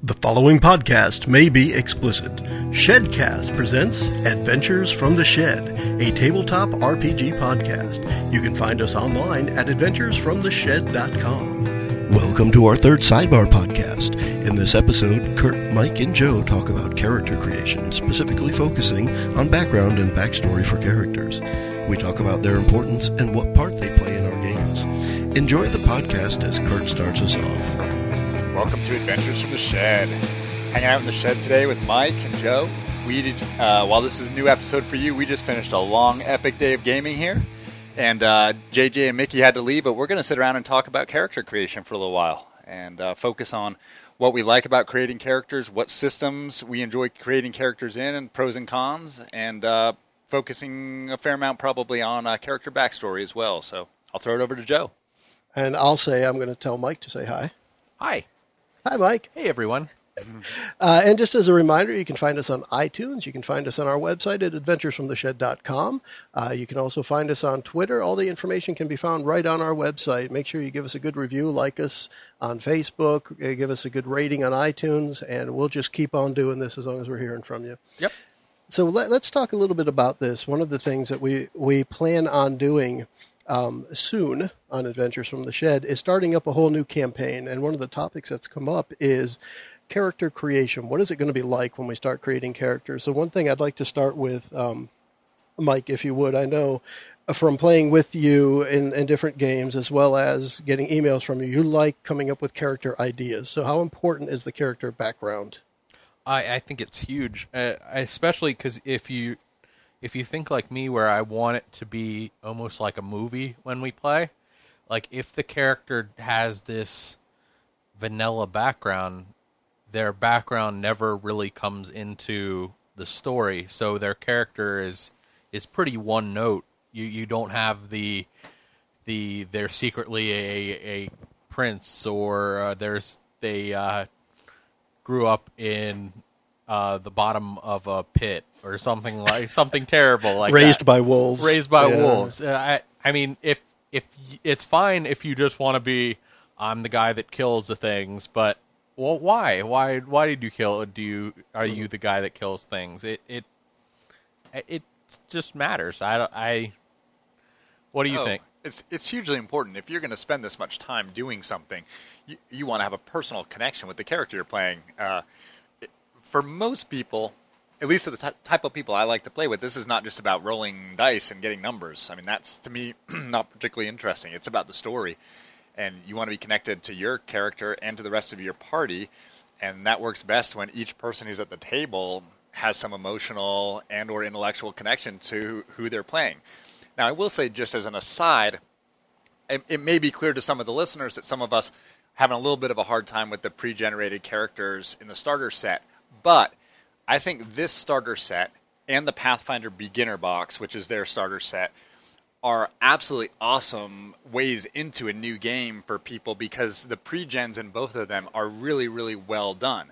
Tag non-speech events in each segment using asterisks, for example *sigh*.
The following podcast may be explicit. Shedcast presents Adventures from the Shed, a tabletop RPG podcast. You can find us online at adventuresfromtheshed.com. Welcome to our third sidebar podcast. In this episode, Kurt, Mike, and Joe talk about character creation, specifically focusing on background and backstory for characters. We talk about their importance and what part they play in our games. Enjoy the podcast as Kurt starts us off. Welcome to Adventures from the Shed. Hanging out in the shed today with Mike and Joe. We did, uh, while this is a new episode for you, we just finished a long, epic day of gaming here, and uh, JJ and Mickey had to leave, but we're going to sit around and talk about character creation for a little while and uh, focus on what we like about creating characters, what systems we enjoy creating characters in, and pros and cons, and uh, focusing a fair amount probably on uh, character backstory as well. So I'll throw it over to Joe. And I'll say, I'm going to tell Mike to say hi. Hi. Hi, Mike. Hey, everyone. *laughs* Uh, and just as a reminder, you can find us on iTunes. You can find us on our website at adventuresfromtheshed.com. Uh, you can also find us on Twitter. All the information can be found right on our website. Make sure you give us a good review, like us on Facebook, uh, give us a good rating on iTunes, and we'll just keep on doing this as long as we're hearing from you. Yep. So let, us talk a little bit about this. One of the things that we, we plan on doing um, soon on Adventures from the Shed is starting up a whole new campaign. And one of the topics that's come up is character creation. What is it going to be like when we start creating characters? So, one thing I'd like to start with, um, Mike, if you would, I know from playing with you in, in different games as well as getting emails from you, you like coming up with character ideas. So, how important is the character background? I, I think it's huge, uh, especially because if you if you think like me, where I want it to be almost like a movie when we play, like if the character has this vanilla background, their background never really comes into the story, so their character is is pretty one note. You you don't have the the they're secretly a a prince or uh, there's they uh, grew up in uh, the bottom of a pit or something like something terrible like raised that. by wolves. Raised by yeah. wolves. Uh, I I mean, if if it's fine if you just want to be, I'm the guy that kills the things, but well, why? Why? Why did you kill? Do you are you the guy that kills things? It it it just matters. I I. What do you oh, think? It's it's hugely important. If you're going to spend this much time doing something, you, you want to have a personal connection with the character you're playing. Uh, for most people, at least for the t- type of people I like to play with, this is not just about rolling dice and getting numbers. I mean, that's to me *clears throat* not particularly interesting. It's about the story, and you want to be connected to your character and to the rest of your party, and that works best when each person who's at the table has some emotional and or intellectual connection to who they're playing. Now, I will say, just as an aside, it, it may be clear to some of the listeners that some of us having a little bit of a hard time with the pre-generated characters in the starter set but I think this starter set and the Pathfinder beginner box, which is their starter set, are absolutely awesome ways into a new game for people because the pre-gens in both of them are really, really well done.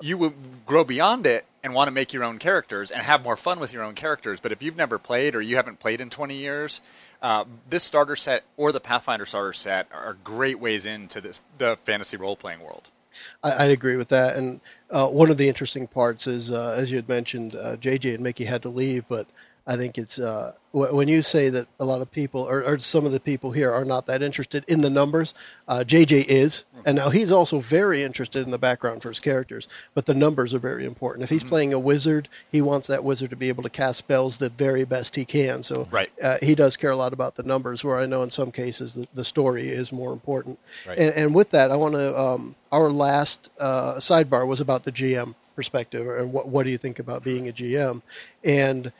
You would grow beyond it and want to make your own characters and have more fun with your own characters. But if you've never played or you haven't played in 20 years, uh, this starter set or the Pathfinder starter set are great ways into this the fantasy role playing world. I, would agree with that. And uh, one of the interesting parts is, uh, as you had mentioned, uh, JJ and Mickey had to leave, but I think it's uh, when you say that a lot of people, or, or, some of the people here, are not that interested in the numbers. JJ uh, is, and now he's also very interested in the background for his characters. But the numbers are very important. If he's mm-hmm. playing a wizard, he wants that wizard to be able to cast spells the very best he can. So right. uh, he does care a lot about the numbers. Where I know in some cases the, the story is more important. Right. And, and, with that, I want to. Um, our last uh, sidebar was about the GM perspective, and what what do you think about being a GM? And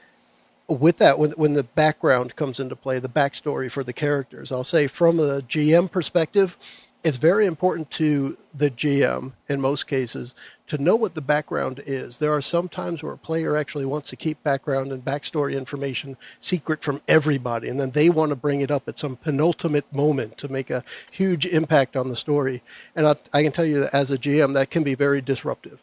with that, when, when the background comes into play, the backstory for the characters, I'll say from a GM perspective, it's very important to the GM in most cases to know what the background is. There are some times where a player actually wants to keep background and backstory information secret from everybody, and then they want to bring it up at some penultimate moment to make a huge impact on the story. And I, I can tell you that as a GM, that can be very disruptive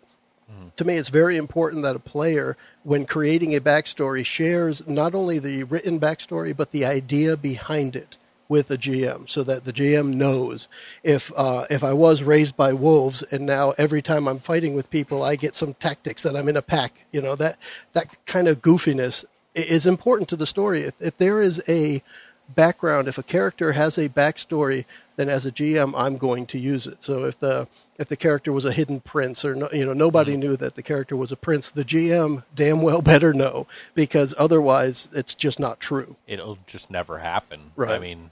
to me, it's very important that a player, when creating a backstory, shares not only the written backstory, but the idea behind it with the GM, so that the GM knows if uh, if I was raised by wolves and now every time I'm fighting with people, I get some tactics that I'm in a pack. You know that that kind of goofiness is important to the story. If, if there is a background, if a character has a backstory, then as a GM, I'm going to use it. So if the if the character was a hidden prince, or no, you know nobody mm-hmm. knew that the character was a prince, the GM damn well *laughs* better know because otherwise it's just not true. It'll just never happen. Right. I mean,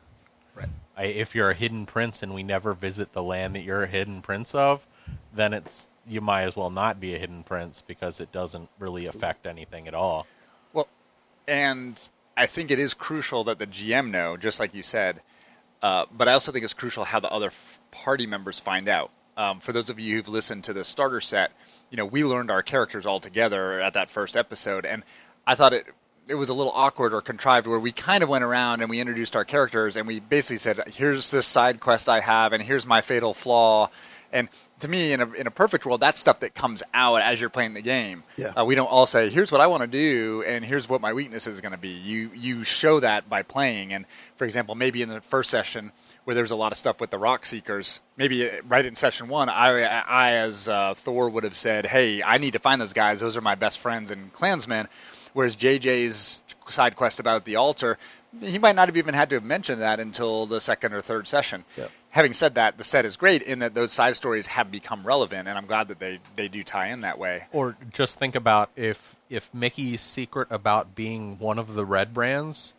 Right. I, if you're a hidden prince and we never visit the land that you're a hidden prince of, then it's you might as well not be a hidden prince because it doesn't really affect anything at all. Well, and I think it is crucial that the GM know, just like you said. Uh, but I also think it's crucial how the other f- party members find out. Um, for those of you who've listened to the starter set, you know we learned our characters all together at that first episode, and I thought it it was a little awkward or contrived where we kind of went around and we introduced our characters and we basically said, "Here's this side quest I have, and here's my fatal flaw." And to me, in a in a perfect world, that's stuff that comes out as you're playing the game. Yeah. Uh, we don't all say, "Here's what I want to do," and here's what my weakness is going to be. You you show that by playing. And for example, maybe in the first session where there's a lot of stuff with the Rockseekers, maybe uh, right in session one, I I as uh, Thor would have said, "Hey, I need to find those guys. Those are my best friends and clansmen." Whereas JJ's side quest about the altar, he might not have even had to have mentioned that until the second or third session. Yeah. Having said that, the set is great in that those side stories have become relevant, and I'm glad that they, they do tie in that way. Or just think about if if Mickey's secret about being one of the Redbrands,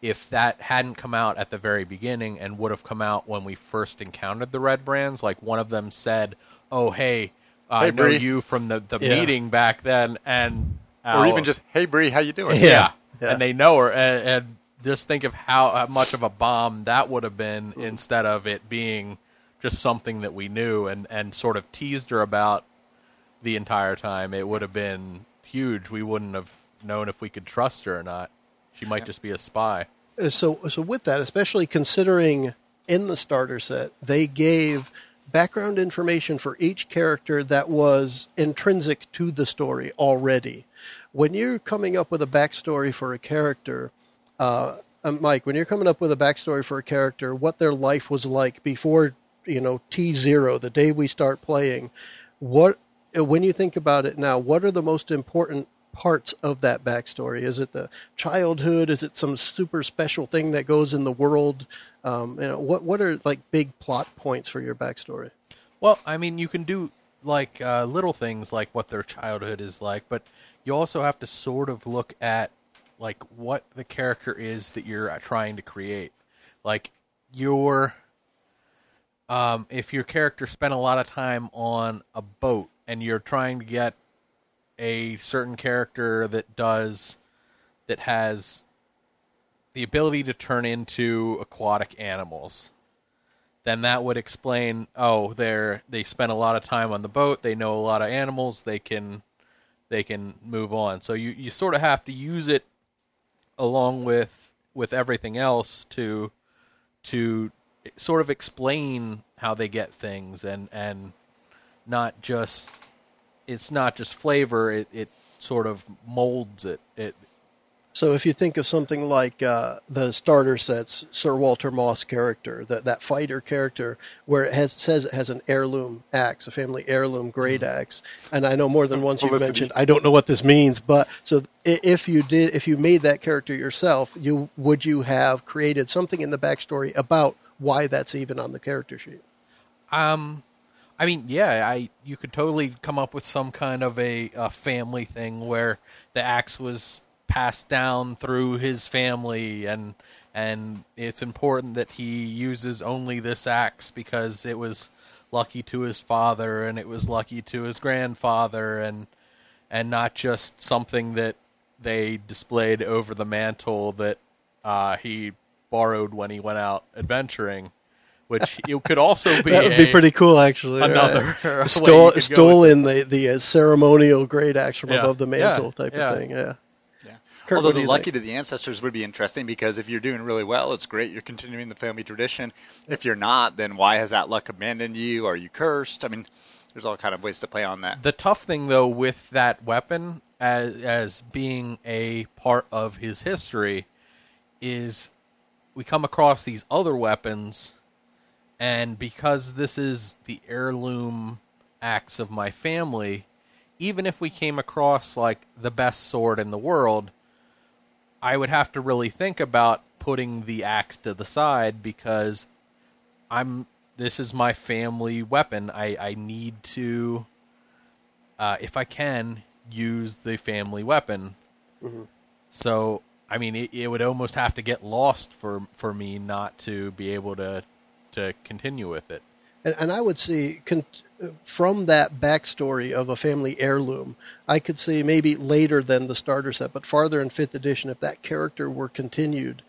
if that hadn't come out at the very beginning and would have come out when we first encountered the Redbrands, like one of them said, "Oh, hey, I Hey, know Bree." you from the the Yeah. meeting back then," and Or even just, hey, Bree, how you doing? yeah, Yeah. and they know her, and, and just think of how, much of a bomb that would have been instead of it being just something that we knew and and sort of teased her about the entire time. It would have been huge. We wouldn't have known if we could trust her or not. She might just be a spy. Uh, So, so with that, especially considering in the starter set, they gave background information for each character that was intrinsic to the story already. When you're coming up with a backstory for a character, uh, Mike, when you're coming up with a backstory for a character, what their life was like before, you know, T zero, the day we start playing, what uh, when you think about it now, what are the most important parts of that backstory? Is it the childhood? Is it some super special thing that goes in the world? Um, you know, what what are like big plot points for your backstory? Well, I mean, you can do like uh, little things like what their childhood is like, but you also have to sort of look at like what the character is that you're uh, trying to create. Like your um, if your character spent a lot of time on a boat and you're trying to get a certain character that does that has the ability to turn into aquatic animals then that would explain oh they're they spent a lot of time on the boat. They know a lot of animals. They can they can move on. So you you sort of have to use it along with with everything else to to sort of explain how they get things and and not just it's not just flavor it it sort of molds it it So if you think of something like uh, the starter sets, Sir Walter Moss character, that that fighter character, where it has says it has an heirloom axe, a family heirloom great axe, and I know more than once you've mentioned. I don't know what this means, but so if you did, if you made that character yourself, you would you have created something in the backstory about why that's even on the character sheet? Um, I mean, yeah, I you could totally come up with some kind of a, a family thing where the axe was passed down through his family, and and it's important that he uses only this axe because it was lucky to his father and it was lucky to his grandfather, and and not just something that they displayed over the mantle that uh, he borrowed when he went out adventuring. Which it could also be *laughs* that would be a- pretty cool, actually. another *laughs* right? stole could go stole with in the the uh, ceremonial great axe from Yeah. above the mantle Yeah. type Yeah. of thing. Yeah. Kurt, Although the lucky think? to the ancestors would be interesting because if you're doing really well, it's great. You're continuing the family tradition. If you're not, then why has that luck abandoned you? Are you cursed? I mean, there's all kind of ways to play on that. The tough thing, though, with that weapon as as being a part of his history, is we come across these other weapons, and because this is the heirloom axe of my family, even if we came across like the best sword in the world, I would have to really think about putting the axe to the side because I'm this is my family weapon. I I need to uh, if I can use the family weapon. So I mean, it, it would almost have to get lost for for me not to be able to to continue with it. And, and I would see con- from that backstory of a family heirloom, I could see maybe later than the starter set, but farther in fifth edition, if that character were continued,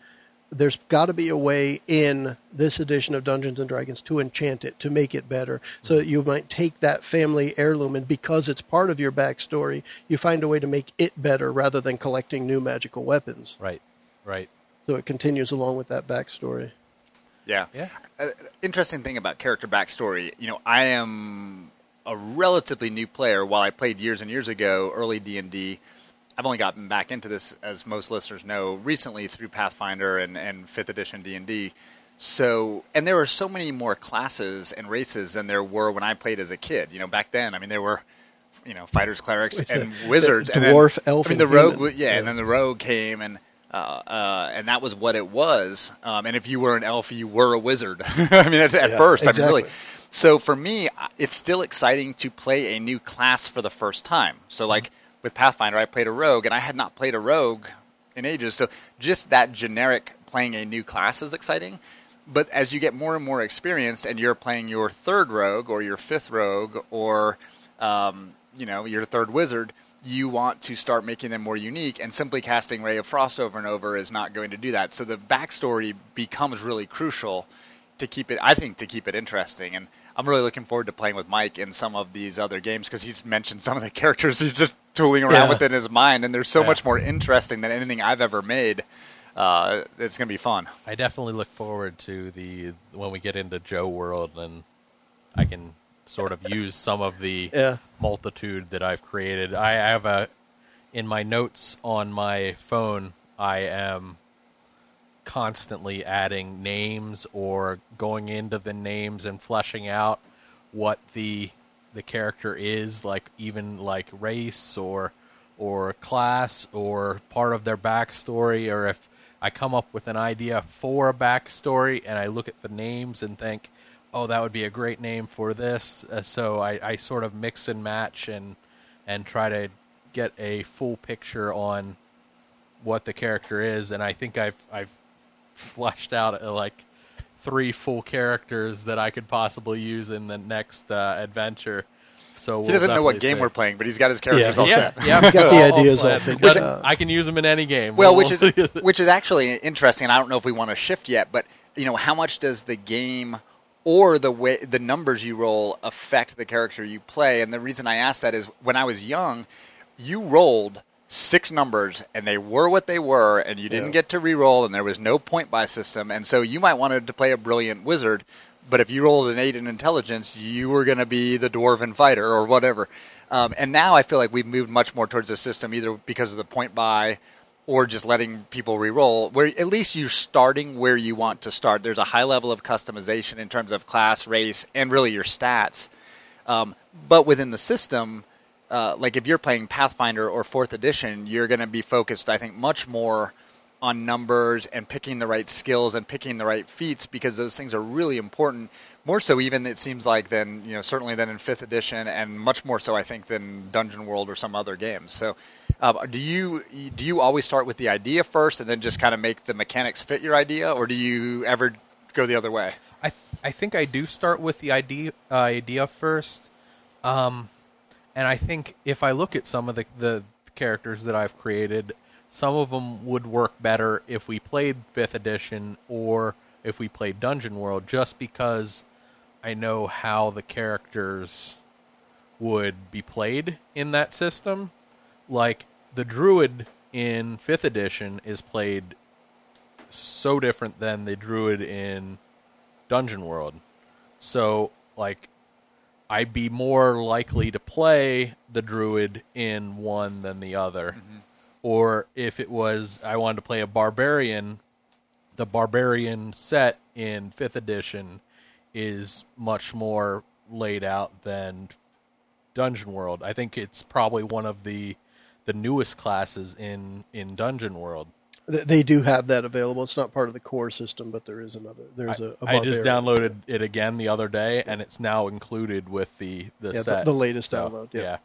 there's got to be a way in this edition of Dungeons and Dragons to enchant it, to make it better. So you might take that family heirloom, and because it's part of your backstory, you find a way to make it better rather than collecting new magical weapons. Right. Right. So it continues along with that backstory. Yeah. Yeah. Uh, interesting thing about character backstory. You know, I am a relatively new player. While I played years and years ago, early D and D, I've only gotten back into this, as most listeners know, recently through Pathfinder and, and Fifth Edition D and D. So, and there are so many more classes and races than there were when I played as a kid. You know, back then, I mean, there were, you know, fighters, clerics, *laughs* and wizards, and then- dwarf, elf, I mean, and the rogue, yeah, Yeah. and then the rogue came and. Uh, uh, and that was what it was. Um, and if you were an elf, you were a wizard. *laughs* I mean, at, at Yeah, first, I mean, really. So for me, it's still exciting to play a new class for the first time. So like with Pathfinder, I played a rogue, and I had not played a rogue in ages. So just that generic playing a new class is exciting. But as you get more and more experienced, and you're playing your third rogue or your fifth rogue or um, you know your third wizard, you want to start making them more unique. And simply casting Ray of Frost over and over is not going to do that. So the backstory becomes really crucial to keep it. I think to keep it interesting, and I'm really looking forward to playing with Mike in some of these other games because he's mentioned some of the *laughs* characters he's just tooling around Yeah. with in his mind, and they're so Yeah. much more interesting than anything I've ever made. Uh, it's going to be fun. I definitely look forward to the when we get into Joe World and I can sort of use some of the *laughs* Yeah. multitude that I've created. I have a in my notes on my phone. I am constantly adding names or going into the names and fleshing out what the the character is like even like race or or class or part of their backstory or if I come up with an idea for a backstory and I look at the names and think oh that would be a great name for this uh, so I, I sort of mix and match and and try to get a full picture on what the character is and I think I've I've fleshed out uh, like three full characters that I could possibly use in the next uh, adventure. So we'll he doesn't know what game see. we're playing, but he's got his characters all Yeah, set. yeah, He's got the *laughs* I'll- I'll ideas all figured out. I can use them in any game. Well, We'll- which is *laughs* which is actually interesting. and I don't know if we want to shift yet, but you know, how much does the game or the way the numbers you roll affect the character you play? And the reason I ask that is when I was young, you rolled six numbers and they were what they were and you didn't Yeah. get to re-roll and there was no point buy system and so you might wanted to play a brilliant wizard but if you rolled an eight in intelligence you were going to be the dwarven fighter or whatever um, and now i feel like we've moved much more towards the system either because of the point buy or just letting people re-roll where at least you're starting where you want to start. There's a high level of customization in terms of class race and really your stats. Um, but within the system uh, like if you're playing pathfinder or fourth edition you're going to be focused i think much more on numbers and picking the right skills and picking the right feats because those things are really important more so even it seems like than you know certainly than in fifth edition and much more so i think than dungeon world or some other games. So uh, do you do you always start with the idea first and then just kind of make the mechanics fit your idea or do you ever go the other way? I th- I think I do start with the idea uh, idea first, um, and I think if I look at some of the the characters that I've created, some of them would work better if we played fifth edition or if we played Dungeon World, just because I know how the characters would be played in that system. Like the druid in fifth edition is played so different than the druid in Dungeon World. So, like, I'd be more likely to play the druid in one than the other. Mm-hmm. Or if it was I wanted to play a barbarian, the the barbarian set in fifth edition is much more laid out than Dungeon World. I think it's probably one of the the newest classes in in Dungeon World. They do have that available. It's not part of the core system, but there is another. There's a. a I just downloaded it again the other day, and it's now included with the the Yeah, the- set. the latest So, download, yeah. yeah.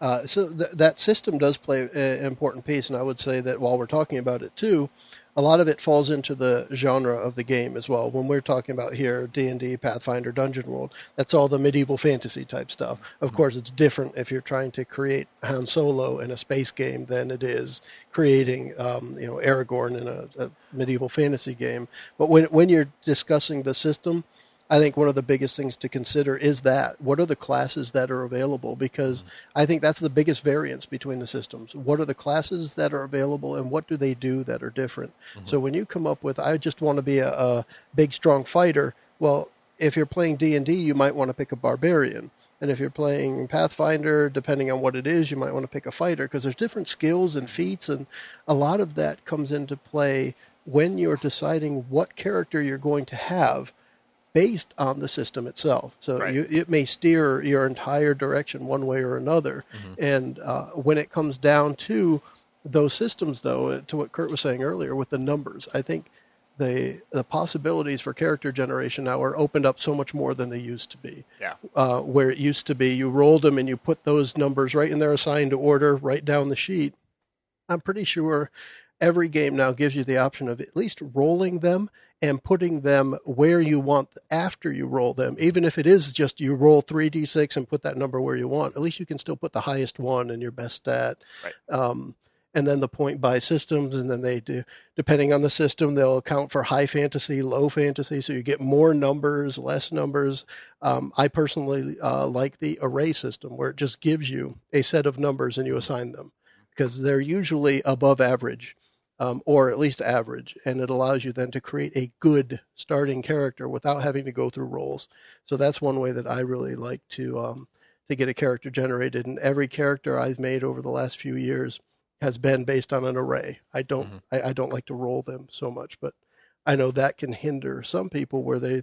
Uh, so th- that system does play an important piece, and I would say that while we're talking about it too, a lot of it falls into the genre of the game as well. When we're talking about here D and D, Pathfinder, Dungeon World, that's all the medieval fantasy type stuff. Of course, it's different if you're trying to create Han Solo in a space game than it is creating, um, you know, Aragorn in a, a medieval fantasy game. But when when you're discussing the system, I think one of the biggest things to consider is that what are the classes that are available? Because mm-hmm. I think that's the biggest variance between the systems. What are the classes that are available, and what do they do that are different? Mm-hmm. So when you come up with, I just want to be a, a big, strong fighter. Well, if you're playing D and D, you might want to pick a barbarian. And if you're playing Pathfinder, depending on what it is, you might want to pick a fighter because there's different skills and feats, and a lot of that comes into play when you're deciding what character you're going to have based on the system itself. So Right. you, it may steer your entire direction one way or another. And uh, when it comes down to those systems, though, uh, to what Kurt was saying earlier with the numbers, I think the the possibilities for character generation now are opened up so much more than they used to be. Yeah. Uh, where it used to be, you rolled them and you put those numbers right in their assigned order, right down the sheet. I'm pretty sure every game now gives you the option of at least rolling them and putting them where you want after you roll them. Even if it is just you roll 3d6 and put that number where you want, at least you can still put the highest one in your best stat. Right. Um, and then the point buy systems, and then they do, depending on the system, they'll account for high fantasy, low fantasy. So you get more numbers, less numbers. Um, I personally uh, like the array system where it just gives you a set of numbers and you assign them because they're usually above average um, or at least average, and it allows you then to create a good starting character without having to go through rolls. So that's one way that I really like to um, to get a character generated. And every character I've made over the last few years has been based on an array. I don't I, I don't like to roll them so much, but I know that can hinder some people where they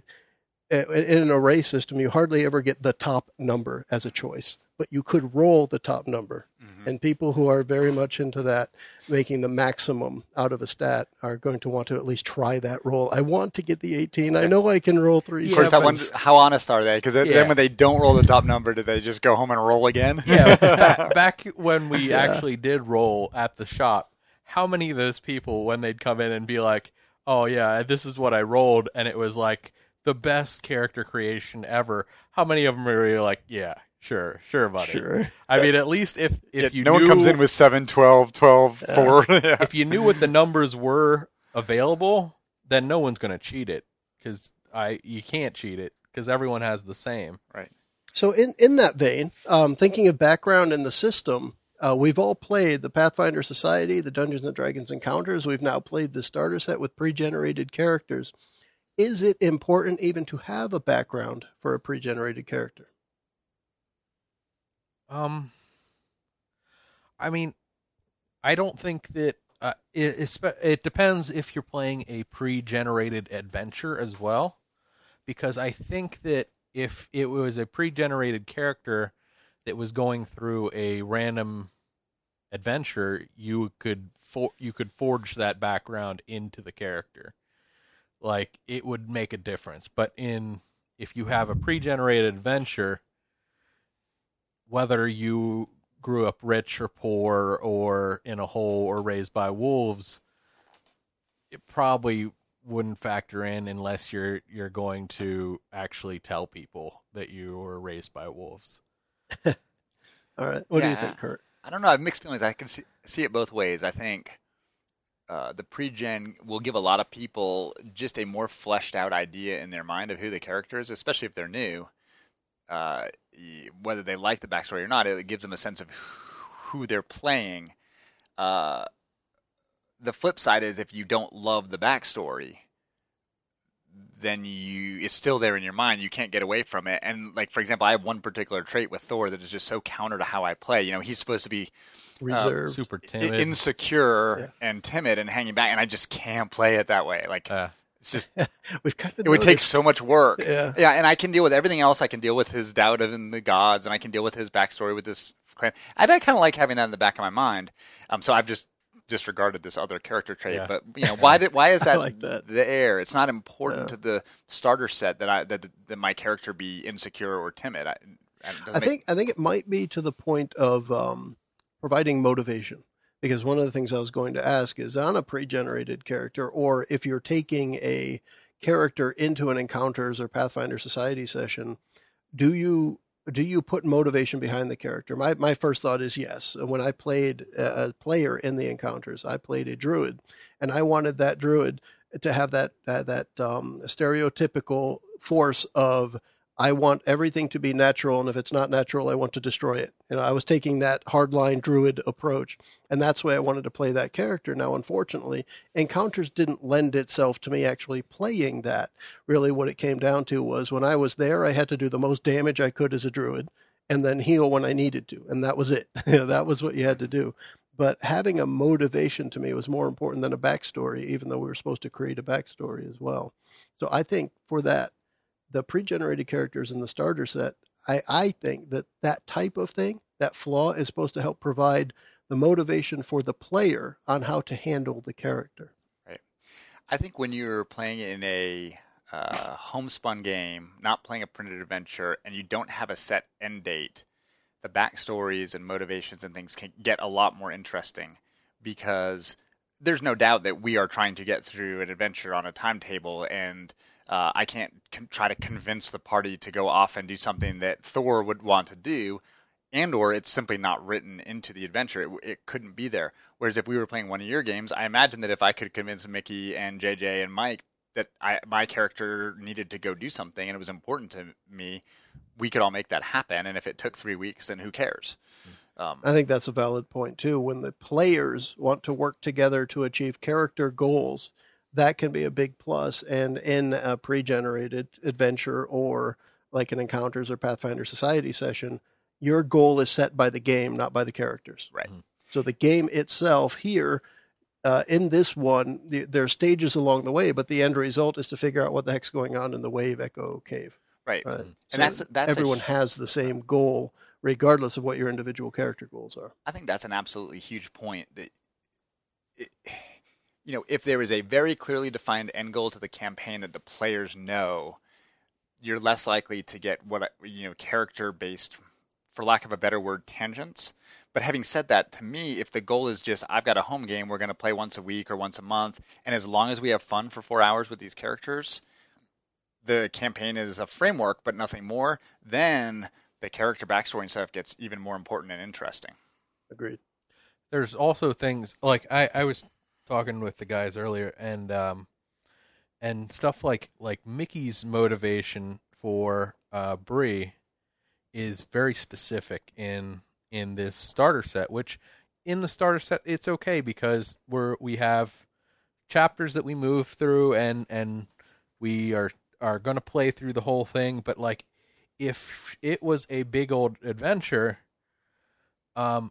in an array system you hardly ever get the top number as a choice, but you could roll the top number. Mm-hmm. And people who are very much into that, making the maximum out of a stat, are going to want to at least try that roll. I want to get the 18. I know I can roll three. Of course, I sevens. wonder how honest are they? Because Yeah. then when they don't roll the top number, do they just go home and roll again? Yeah, *laughs* back, back when we actually did roll at the shop, how many of those people, when they'd come in and be like, "Oh yeah, this is what I rolled," and it was like the best character creation ever. How many of them are really like, "Yeah, sure, sure, buddy." Sure. I mean, at least if if Yeah, you no one comes in with 7, 12, 12, 4. *laughs* Yeah. if you knew what the numbers were available, then no one's going to cheat it because I you can't cheat it because everyone has the same. Right. So in in that vein, um, thinking of background in the system, uh, we've all played the Pathfinder Society, the Dungeons and Dragons Encounters. We've now played the starter set with pre-generated characters. Is it important even to have a background for a pre-generated character? Um, I mean, I don't think that uh, it, it depends if you're playing a pre-generated adventure as well, because I think that if it was a pre-generated character that was going through a random adventure, you could for, you could forge that background into the character. Like it would make a difference, but in if you have a pre-generated adventure, whether you grew up rich or poor or in a hole or raised by wolves, it probably wouldn't factor in unless you're you're going to actually tell people that you were raised by wolves. *laughs* All right, what do you think, Kurt? I don't know. I have mixed feelings. I can see, see it both ways. I think uh, the pre-gen will give a lot of people just a more fleshed out idea in their mind of who the character is, especially if they're new. Uh, y- whether they like the backstory or not, it gives them a sense of who they're playing. Uh, the flip side is if you don't love the backstory, then you it's still there in your mind. You can't get away from it. And like for example, I have one particular trait with Thor that is just so counter to how I play. You know, he's supposed to be Reserved. Super timid. insecure Yeah. and timid and hanging back, and I just can't play it that way. Like Uh, it's just *laughs* We've kind of it would take so much work. Yeah. yeah, and I can deal with everything else. I can deal with his doubt of in the gods, and I can deal with his backstory with this clan. And I kind of like having that in the back of my mind. Um, so I've just disregarded this other character trait. Yeah. But you know, why did why is *laughs* that, like that. the air? It's not important No. to the starter set that I that that my character be insecure or timid. I, I, I make- think I think it might be to the point of um, providing motivation. Because one of the things I was going to ask is on a pre-generated character, or if you're taking a character into an encounters or Pathfinder Society session, do you do you put motivation behind the character? My my first thought is yes. When I played a a player in the encounters, I played a druid, and I wanted that druid to have that uh, that um, stereotypical force of I want everything to be natural, and if it's not natural, I want to destroy it. You know, I was taking that hardline druid approach, and that's way I wanted to play that character. Now, unfortunately, encounters didn't lend itself to me actually playing that. Really, what it came down to was when I was there, I had to do the most damage I could as a druid, and then heal when I needed to, and that was it. *laughs* You know, that was what you had to do. But having a motivation to me was more important than a backstory, even though we were supposed to create a backstory as well. So I think for that, the pre-generated characters in the starter set, I, I think that that type of thing, that flaw, is supposed to help provide the motivation for the player on how to handle the character. Right. I think when you're playing in a uh, homespun game, not playing a printed adventure, and you don't have a set end date, the backstories and motivations and things can get a lot more interesting because there's no doubt that we are trying to get through an adventure on a timetable and uh, I can't con- try to convince the party to go off and do something that Thor would want to do, and or it's simply not written into the adventure. It, it couldn't be there. Whereas if we were playing one of your games, I imagine that if I could convince Mickey and JJ and Mike that I, my character needed to go do something and it was important to me, we could all make that happen. And if it took three weeks, then who cares? Um, I think that's a valid point too. When the players want to work together to achieve character goals, that can be a big plus. And in a pre-generated adventure or like an encounters or Pathfinder Society session, your goal is set by the game, not by the characters. right. So the game itself here, uh, in this one, the, there are stages along the way, but the end result is to figure out what the heck's going on in the Wave Echo Cave. Right. Right. And So that's that's everyone hu- has the same goal, regardless of what your individual character goals are. I think that's an absolutely huge point. That it, you know, if there is a very clearly defined end goal to the campaign that the players know, you're less likely to get what you know character based, for lack of a better word, tangents. But having said that, to me, if the goal is just I've got a home game, we're going to play once a week or once a month, and as long as we have fun for four hours with these characters, the campaign is a framework, but nothing more. Then the character backstory and stuff gets even more important and interesting. Agreed. there's also things like I, I was talking with the guys earlier and um and stuff like like Mickey's motivation for uh Bree is very specific in in this starter set which in the starter set it's okay because we're we have chapters that we move through and and we are are going to play through the whole thing but like if it was a big old adventure um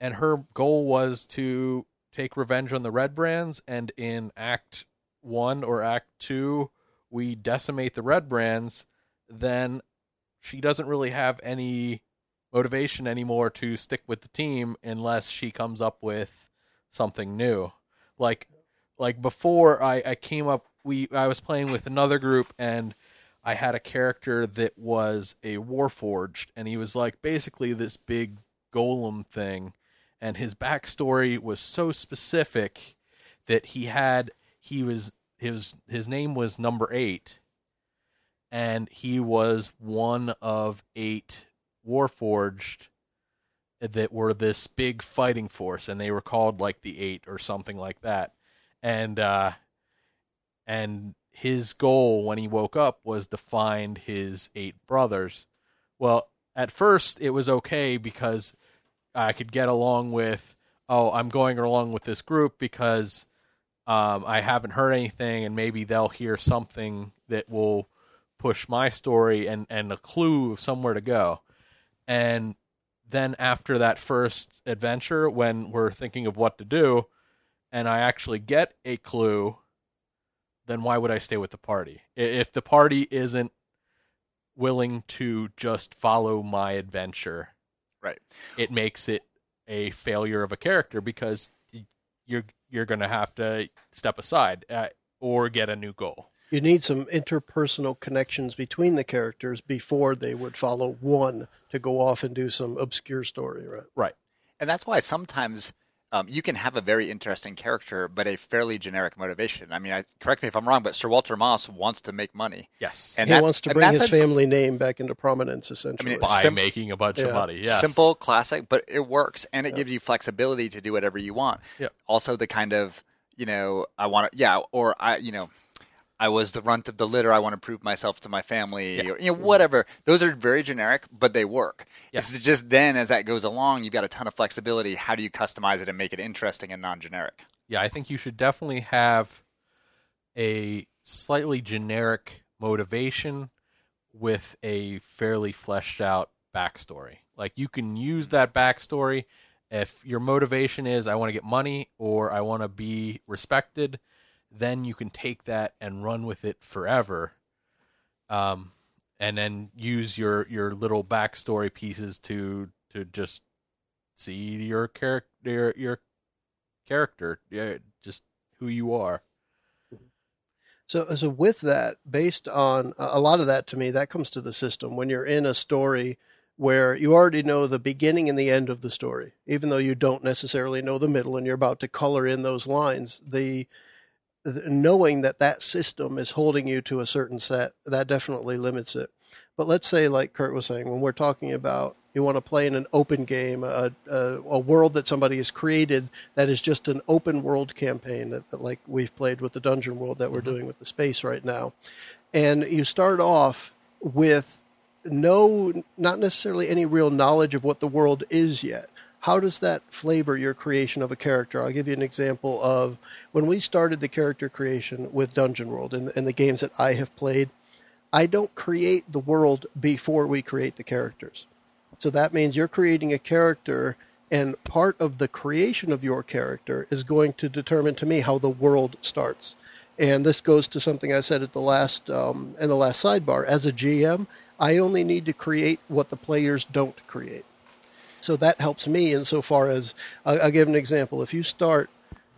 and her goal was to take revenge on the Redbrands and in act 1 or act 2 we decimate the Redbrands then she doesn't really have any motivation anymore to stick with the team unless she comes up with something new. Like like before I, I came up we I was playing with another group and I had a character that was a warforged and he was like basically this big golem thing and his backstory was so specific that he had he was his his name was number 8 and he was one of 8 warforged that were this big fighting force and they were called like the 8 or something like that and uh and his goal when he woke up was to find his eight brothers. Well, at first it was okay because I could get along with, oh, I'm going along with this group because um, I haven't heard anything and maybe they'll hear something that will push my story and and a clue of somewhere to go. And then after that first adventure when we're thinking of what to do and I actually get a clue, then why would I stay with the party? If the party isn't willing to just follow my adventure, Right. it makes it a failure of a character because you're you're going to have to step aside uh, or get a new goal. You need some interpersonal connections between the characters before they would follow one to go off and do some obscure story, right? Right. And that's why sometimes um, you can have a very interesting character, but a fairly generic motivation. I mean, I, correct me if I'm wrong, but Sir Walter Moss wants to make money. Yes. And he that- wants to bring that's his a- family name back into prominence, essentially. it's By sim- making a bunch of money. Yes. Simple, classic, but it works, and it gives you flexibility to do whatever you want. Yep. Also, the kind of you know, I want to, yeah, or I, you know, I was the runt of the litter. I want to prove myself to my family, Yeah. or you know, whatever. Those are very generic, but they work. Yeah. It's just then, as that goes along, you've got a ton of flexibility. How do you customize it and make it interesting and non-generic? Yeah, I think you should definitely have a slightly generic motivation with a fairly fleshed out backstory. Like you can use that backstory if your motivation is I want to get money or I want to be respected, then you can take that and run with it forever. Um, and then use your your little backstory pieces to to just see your character your, your character, yeah, just who you are. So, so with that, based on a lot of that, to me, that comes to the system. When you're in a story where you already know the beginning and the end of the story, even though you don't necessarily know the middle, and you're about to color in those lines, the, the knowing that that system is holding you to a certain set that definitely limits it. But let's say, like Kurt was saying, when we're talking about you want to play in an open game, a, a, a world that somebody has created that is just an open world campaign, that, that like we've played with the Dungeon World that we're mm-hmm. doing with the space right now. And you start off with no, not necessarily any real knowledge of what the world is yet. How does that flavor your creation of a character? I'll give you an example of when we started the character creation with Dungeon World and, and the games that I have played. I don't create the world before we create the characters. So that means you're creating a character, and part of the creation of your character is going to determine to me how the world starts. And this goes to something I said at the last um, in the last sidebar. As a GM, I only need to create what the players don't create. So that helps me insofar as I'll, I'll give an example. If you start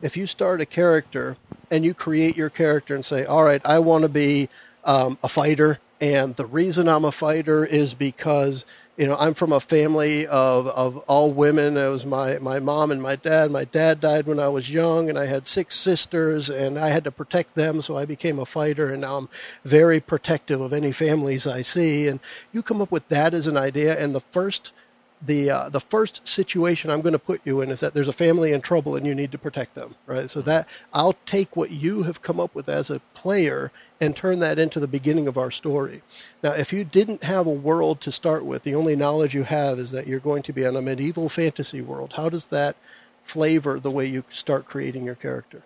if you start a character and you create your character and say, "All right, I want to be um, a fighter," and the reason I'm a fighter is because you know I'm from a family of, of all women. It was my my mom and my dad. My dad died when I was young, and I had six sisters, and I had to protect them, so I became a fighter. And now I'm very protective of any families I see. And you come up with that as an idea, and the first the uh, the first situation I'm going to put you in is that there's a family in trouble and you need to protect them, right? So that I'll take what you have come up with as a player and turn that into the beginning of our story. Now, if you didn't have a world to start with, the only knowledge you have is that you're going to be in a medieval fantasy world. How does that flavor the way you start creating your character?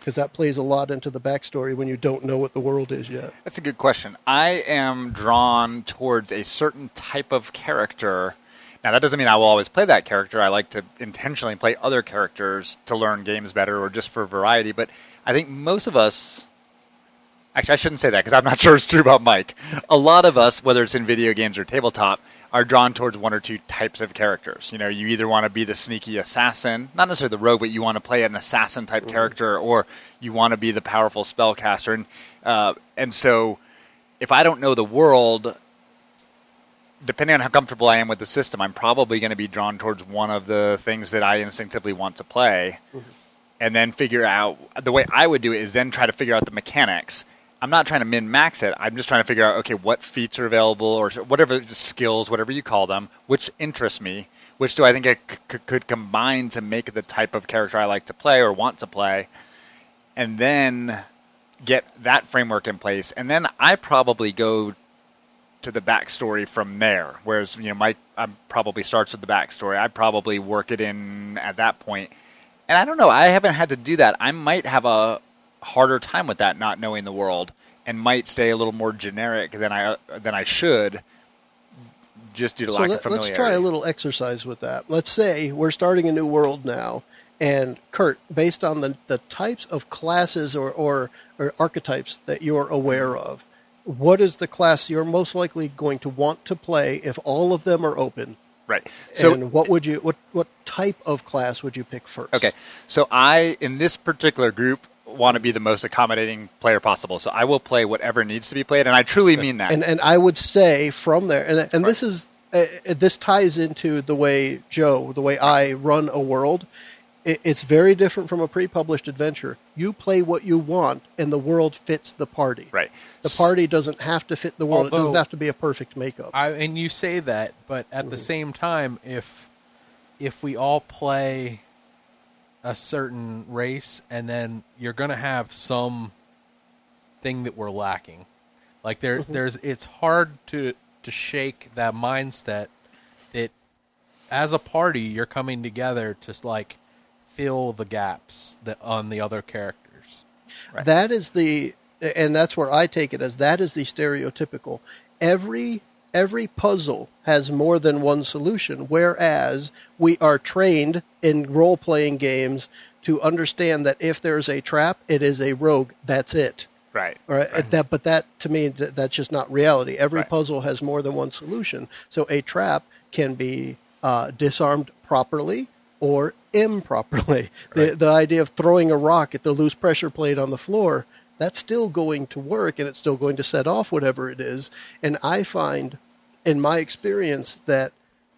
Because that plays a lot into the backstory when you don't know what the world is yet. That's a good question. I am drawn towards a certain type of character. Now, that doesn't mean I will always play that character. I like to intentionally play other characters to learn games better or just for variety. But I think most of us. Actually, I shouldn't say that because I'm not *laughs* sure it's true about Mike. A lot of us, whether it's in video games or tabletop, are drawn towards one or two types of characters. You know, you either want to be the sneaky assassin, not necessarily the rogue, but you want to play an assassin type character, or you want to be the powerful spellcaster. And uh, and so, if I don't know the world, depending on how comfortable I am with the system, I'm probably going to be drawn towards one of the things that I instinctively want to play, and then figure out the way I would do it is then try to figure out the mechanics. I'm not trying to min max it. I'm just trying to figure out okay what feats are available or whatever skills, whatever you call them, which interest me, which do I think I c- could combine to make the type of character I like to play or want to play, and then get that framework in place, and then I probably go to the backstory from there. Whereas you know, my um, probably starts with the backstory. I probably work it in at that point, and I don't know. I haven't had to do that. I might have a harder time with that, not knowing the world, and might stay a little more generic than I than I should, just due to So lack let, of familiarity. let's try a little exercise with that. Let's say we're starting a new world now, and Kurt, based on the, the types of classes or, or, or archetypes that you're aware of, what is the class you're most likely going to want to play if all of them are open? Right. So and what would you what what type of class would you pick first? Okay, so I in this particular group want to be the most accommodating player possible. So I will play whatever needs to be played, and I truly mean that. And and I would say from there, and and this is uh, this ties into the way Joe, the way I run a world. It, it's very different from a pre-published adventure. You play what you want, and the world fits the party. Right. The party doesn't have to fit the world. it doesn't have to be a perfect makeup. I, and you say that, but at the same time, if if we all play a certain race, and then you're going to have some thing that we're lacking, like there, *laughs* there's, it's hard to to shake that mindset that as a party you're coming together to like fill the gaps that on the other characters. Right. That is the, and that's where I take it as that is the stereotypical. Every every puzzle has more than one solution, whereas we are trained in role playing games to understand that if there's a trap, it is a rogue. That's it. right. All right. That, but that to me, th- that's just not reality. Every Right. puzzle has more than one solution. So a trap can be uh, disarmed properly or improperly. *laughs* The the idea of throwing a rock at the loose pressure plate on the floor that's still going to work and it's still going to set off whatever it is. And I find, in my experience, that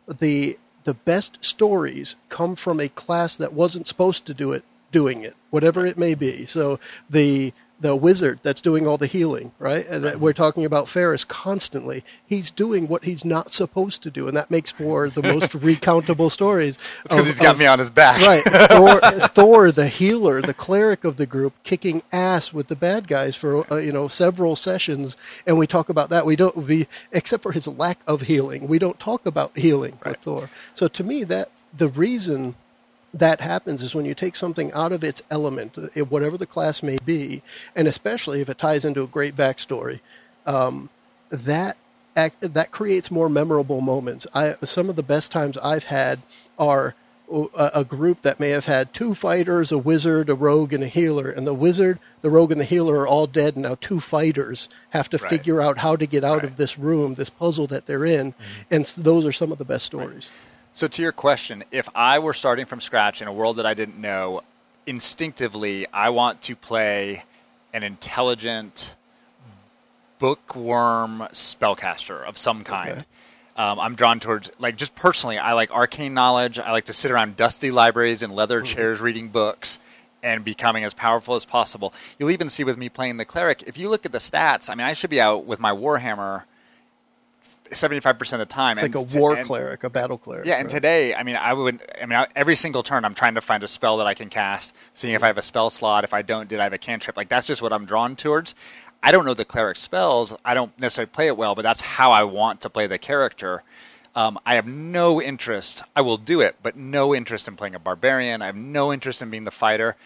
the the best stories come from a class that wasn't supposed to do it doing it whatever it may be so the the wizard that's doing all the healing right? And that we're talking about Ferris constantly. He's doing what he's not supposed to do and that makes for the *laughs* most recountable stories Because he's got of- me on his back. right. Thor, *laughs* Thor the healer the cleric of the group kicking ass with the bad guys for uh, you know several sessions and we talk about that. We don't we except for his lack of healing we don't talk about healing with Thor. So to me that the reason that happens is when you take something out of its element, uh, whatever the class may be, and especially if it ties into a great backstory, um, that act, that creates more memorable moments. I, some of the best times I've had are a, a group that may have had two fighters, a wizard, a rogue, and a healer, and the wizard, the rogue, and the healer are all dead, and now two fighters have to Right. figure out how to get out Right. of this room, this puzzle that they're in, and those are some of the best stories. So to your question, if I were starting from scratch in a world that I didn't know, instinctively I want to play an intelligent bookworm spellcaster of some kind. Okay. Um, I'm drawn towards like just personally, I like arcane knowledge. I like to sit around dusty libraries and leather chairs reading books and becoming as powerful as possible. You'll even see with me playing the cleric, if you look at the stats, I mean, I should be out with my warhammer 75% of the time. It's like a And war and- cleric, a battle cleric. yeah, and right? today, I mean, I would, I mean, I, every single turn, I'm trying to find a spell that I can cast, seeing if I have a spell slot. If I don't, did I have a cantrip? Like that's just what I'm drawn towards. I don't know the cleric spells. I don't necessarily play it well, but that's how I want to play the character. Um, I have no interest. I will do it, but no interest in playing a barbarian. I have no interest in being the fighter.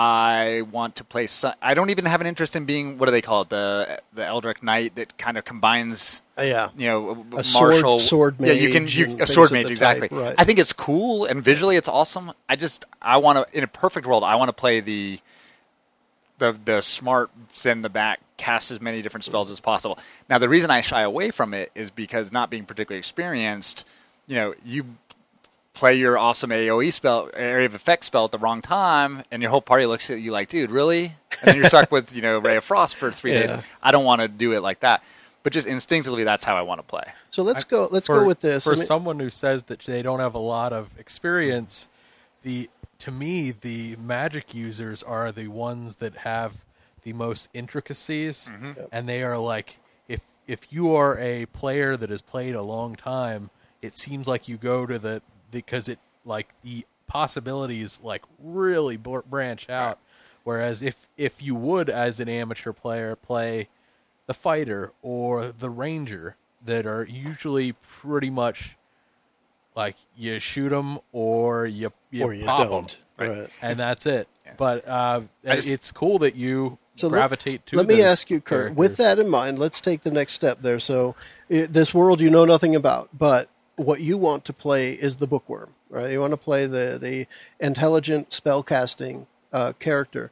I want to play. Some, I don't even have an interest in being what do they call it? The the Eldritch Knight that kind of combines Uh, yeah. you know, A sword- martial sword Yeah, you can mage you, a sword mage exactly. type, right. I think it's cool and visually it's awesome. I just I want to in a perfect world I want to play the the the smart send the back cast as many different spells as possible. Now the reason I shy away from it is because not being particularly experienced, you know, you play your awesome AOE spell area of effect spell at the wrong time and your whole party looks at you like, dude, really? And then you're stuck *laughs* with, you know, Ray of Frost for three Yeah. days. I don't want to do it like that. But just instinctively that's how I want to play. So let's go. Let's for, go with this. For I mean- someone who says that they don't have a lot of experience, the to me the magic users are the ones that have the most intricacies, mm-hmm. and they are like if if you are a player that has played a long time, it seems like you go to the because it like the possibilities like really br- branch out. Whereas if if you would as an amateur player play the fighter or the ranger that are usually pretty much like you shoot them or you, you or you pop don't. them Right. and that's it. But uh, just- it's cool that you So let- gravitate to. Let me ask you, Kurt. With that in mind, let's take the next step there. So, i this world you know nothing about, but what you want to play is the bookworm, right? You want to play the the intelligent spellcasting uh, character.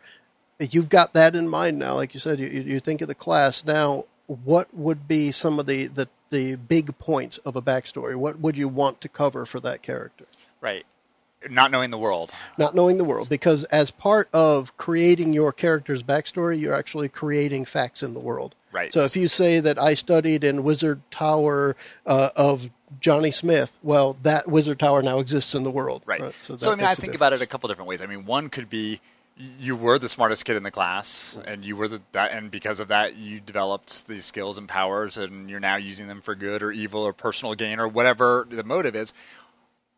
You've got that in mind now, like you said. You, you you think of the class now. What would be some of the, the the big points of a backstory? What would you want to cover for that character? Right. Not knowing the world. not knowing the world because as part of creating your character's backstory you're actually creating facts in the world Right. so if you say that i studied in wizard tower uh, of johnny smith well that wizard tower now exists in the world Right. so, So, that I mean, I think about it a couple different ways. I mean, one could be you were the smartest kid in the class, and you were the that, and because of that, you developed these skills and powers, and you're now using them for good or evil or personal gain or whatever the motive is.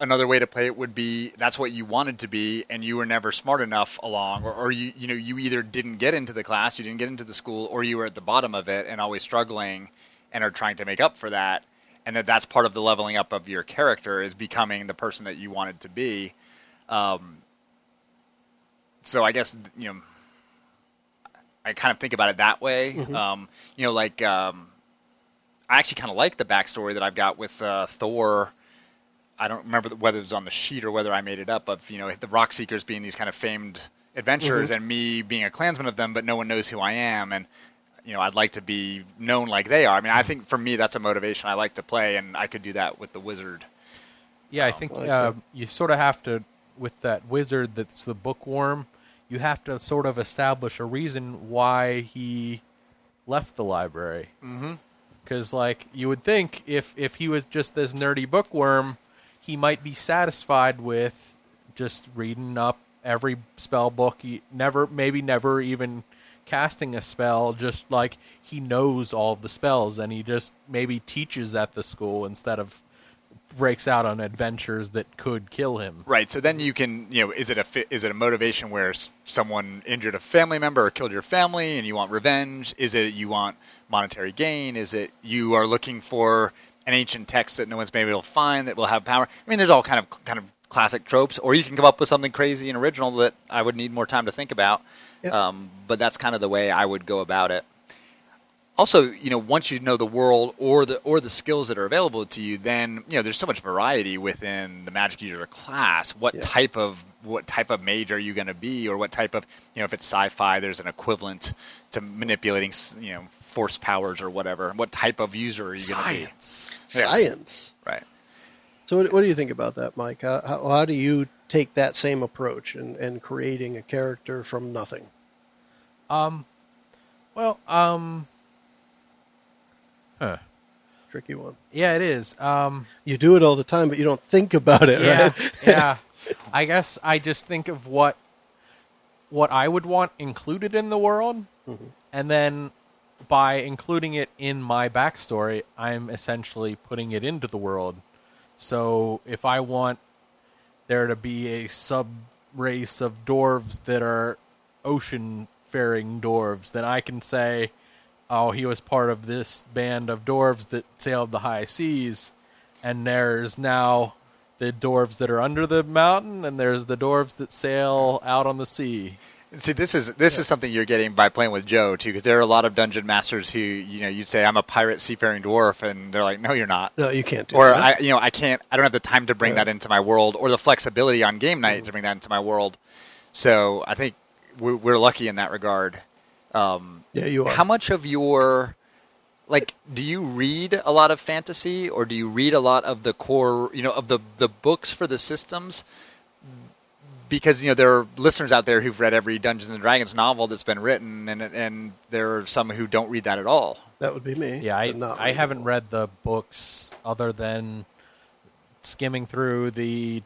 Another way to play it would be that's what you wanted to be, and you were never smart enough along, or, or you you know you either didn't get into the class, you didn't get into the school, or you were at the bottom of it and always struggling, and are trying to make up for that, and that that's part of the leveling up of your character is becoming the person that you wanted to be. Um, so I guess you know, I kind of think about it that way. Um, you know, like um, I actually kind of like the backstory that I've got with uh, Thor. I don't remember whether it was on the sheet or whether I made it up. Of you know, the Rockseekers being these kind of famed adventurers, and me being a clansman of them, but no one knows who I am, and you know, I'd like to be known like they are. I mean, I think for me that's a motivation I like to play, and I could do that with the wizard. Yeah, I think like uh, you sort of have to, with that wizard that's the bookworm, you have to sort of establish a reason why he left the library. Mm-hmm. Because, like, you would think if if he was just this nerdy bookworm, he might be satisfied with just reading up every spell book. He never, maybe never even casting a spell. Just like he knows all the spells, and he just maybe teaches at the school instead of breaks out on adventures that could kill him. Right. So then you can, you know, is it a fi- is it a motivation where someone injured a family member or killed your family and you want revenge? Is it you want monetary gain? Is it you are looking for an ancient text that no one's been able to find that will have power? I mean, there's all kind of kind of classic tropes, or you can come up with something crazy and original that I would need more time to think about. Yep. Um, but that's kind of the way I would go about it. Also you know once you know the world or the or the skills that are available to you then you know there's so much variety within the magic user class. What type of what type of mage are you going to be? Or what type of you know if it's sci-fi there's an equivalent to manipulating you know force powers or whatever. What type of user are you going to be Science. Yeah. right so what, what do you think about that mike how, how, how do you take that same approach and in, in creating a character from nothing Um, well, um, huh. tricky one Yeah, it is. Um, you do it all the time but you don't think about it yeah, right yeah. *laughs* I guess I just think of what what I would want included in the world, and then by including it in my backstory, I'm essentially putting it into the world. So if I want there to be a sub race of dwarves that are ocean faring dwarves, then I can say, oh, he was part of this band of dwarves that sailed the high seas, and there's now the dwarves that are under the mountain, and there's the dwarves that sail out on the sea. See, this is this is something you're getting by playing with Joe too, because there are a lot of dungeon masters who, you know, you'd say I'm a pirate seafaring dwarf, and they're like, no, you're not. no you can't do or that I, you know, I can't. I don't have the time to bring Yeah. that into my world, or the flexibility on game night to bring that into my world. So I think we're, we're lucky in that regard. Um, yeah you are how much of your like do you read a lot of fantasy, or do you read a lot of the core, you know, of the the books for the systems? Because you know there are listeners out there who've read every Dungeons and Dragons novel that's been written, and and there are some who don't read that at all. that would be me Yeah, I not I haven't read the books other than skimming through the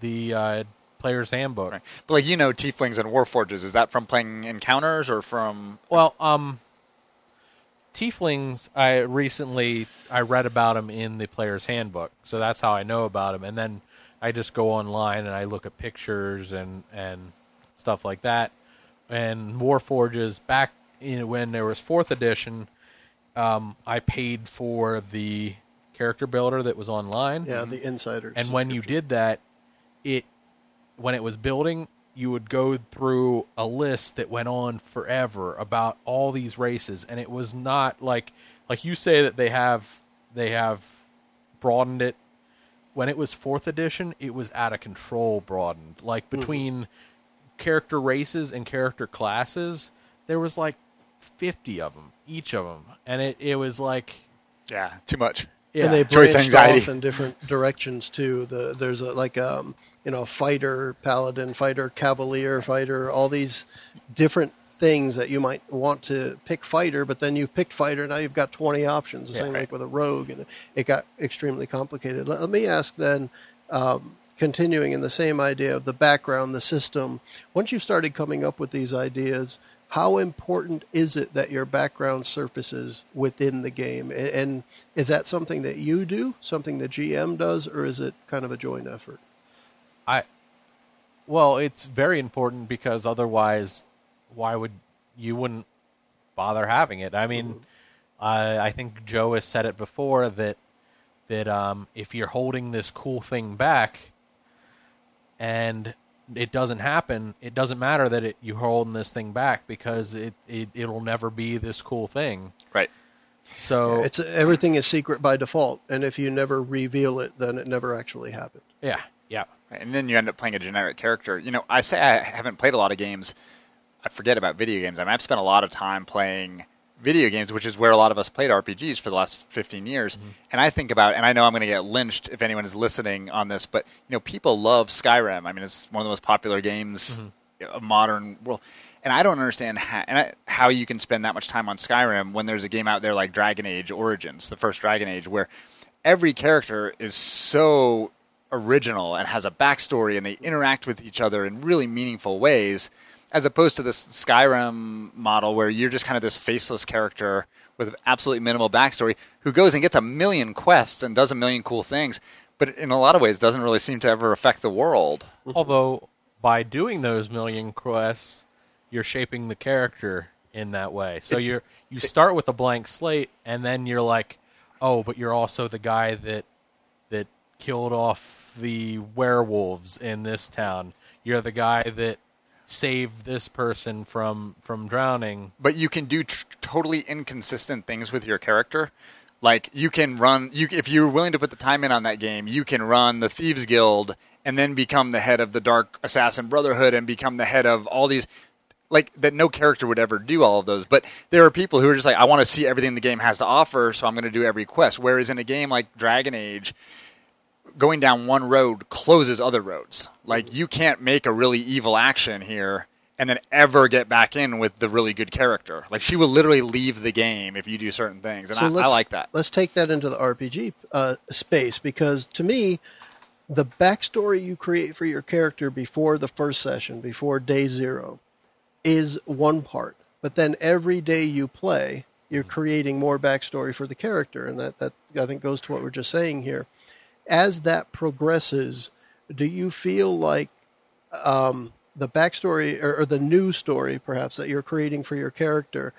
the uh, player's handbook. Right. But like you know, tieflings and warforges is that from playing encounters or from? Well, um, tieflings. I recently I read about them in the player's handbook, so that's how I know about them. And then I just go online and I look at pictures and and stuff like that. And Warforges back you know, when there was fourth edition, um, I paid for the character builder that was online. yeah the insiders And when you did that, it when it was building, you would go through a list that went on forever about all these races and it was not like like you say that they have they have broadened it when it was fourth edition it was out of control broadened like between character races and character classes there was like 50 of them each of them and it, it was like Yeah, too much. yeah and they Choice branched anxiety. off in different *laughs* directions too. The there's a like um you know fighter paladin, fighter cavalier, fighter, all these different things that you might want to pick fighter, but then you picked fighter. Now you've got twenty options. The Yeah, same right. like with a rogue, and it got extremely complicated. Let, me ask then. Um, continuing in the same idea of the background, the system. Once you started coming up with these ideas, how important is it that your background surfaces within the game? A- And is that something that you do, something the GM does, or is it kind of a joint effort? I well, it's very important because otherwise, why would you wouldn't bother having it? I mean, I I think Joe has said it before that that um, if you're holding this cool thing back and it doesn't happen, it doesn't matter that it, you're holding this thing back because it, it it'll never be this cool thing. Right. So It's everything is secret by default, and if you never reveal it, then it never actually happened. yeah, yeah. And then you end up playing a generic character. You know, I say I haven't played a lot of games. I forget about video games. I mean, I've spent a lot of time playing video games, which is where a lot of us played RPGs for the last 15 years. Mm-hmm. And I think about, and I know I'm going to get lynched if anyone is listening on this, but you know, people love Skyrim. I mean, it's one of the most popular games mm-hmm. of modern world. And I don't understand how, and I, how you can spend that much time on Skyrim when there's a game out there like Dragon Age Origins, the first Dragon Age, where every character is so original and has a backstory and they interact with each other in really meaningful ways as opposed to this Skyrim model where you're just kind of this faceless character with absolutely minimal backstory who goes and gets a million quests and does a million cool things but in a lot of ways doesn't really seem to ever affect the world *laughs* Although by doing those million quests, you're shaping the character in that way. So you're you start with a blank slate, and then you're like, oh, but you're also the guy that that killed off the werewolves in this town. You're the guy that saved this person from from drowning. but you can do tr- totally inconsistent things with your character. Like you can run, you if you're willing to put the time in on that game, you can run the Thieves Guild and then become the head of the Dark Assassin Brotherhood and become the head of all these. Like that, no character would ever do all of those. But there are people who are just like, I want to see everything the game has to offer, so I'm going to do every quest. Whereas in a game like Dragon Age, going down one road closes other roads. Like you can't make a really evil action here and then ever get back in with the really good character. Like she will literally leave the game if you do certain things, and I, I like that. Let's take that into the RPG uh, space because to me, the backstory you create for your character before the first session, before day zero, is one part. But then every day you play, you're creating more backstory for the character, and that, that I think goes to what we're just saying here. As that progresses, do you feel like um, the backstory or, or the new story, perhaps that you're creating for your character,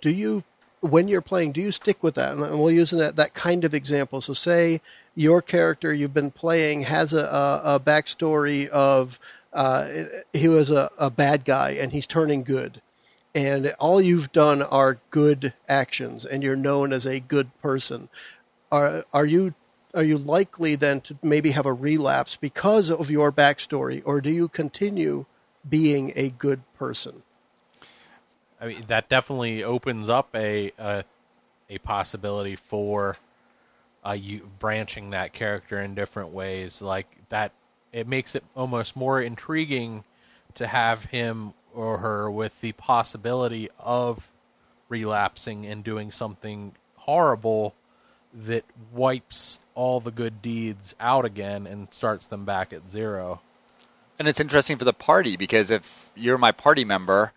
do you when you're playing, do you stick with that? And we'll use that that kind of example. So, say your character you've been playing has a, a, a backstory of uh, he was a, a bad guy and he's turning good, and all you've done are good actions, and you're known as a good person. Are are you are you likely then to maybe have a relapse because of your backstory, or do you continue being a good person? I mean, that definitely opens up a a, a possibility for uh, you branching that character in different ways. Like that, it makes it almost more intriguing to have him or her with the possibility of relapsing and doing something horrible that wipes all the good deeds out again and starts them back at zero. And it's interesting for the party because if you're my party member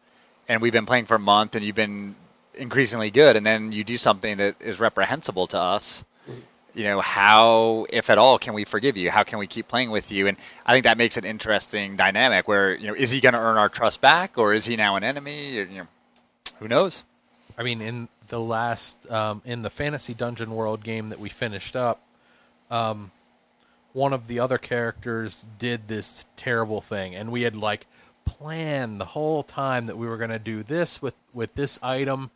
and we've been playing for a month and you've been increasingly good and then you do something that is reprehensible to us, you know, how, if at all, can we forgive you? How can we keep playing with you? And I think that makes an interesting dynamic where, you know, is he going to earn our trust back or is he now an enemy? Or, you know, who knows? I mean, in the last um, in the fantasy dungeon world game that we finished up, um, one of the other characters did this terrible thing, and we had like planned the whole time that we were going to do this with with this item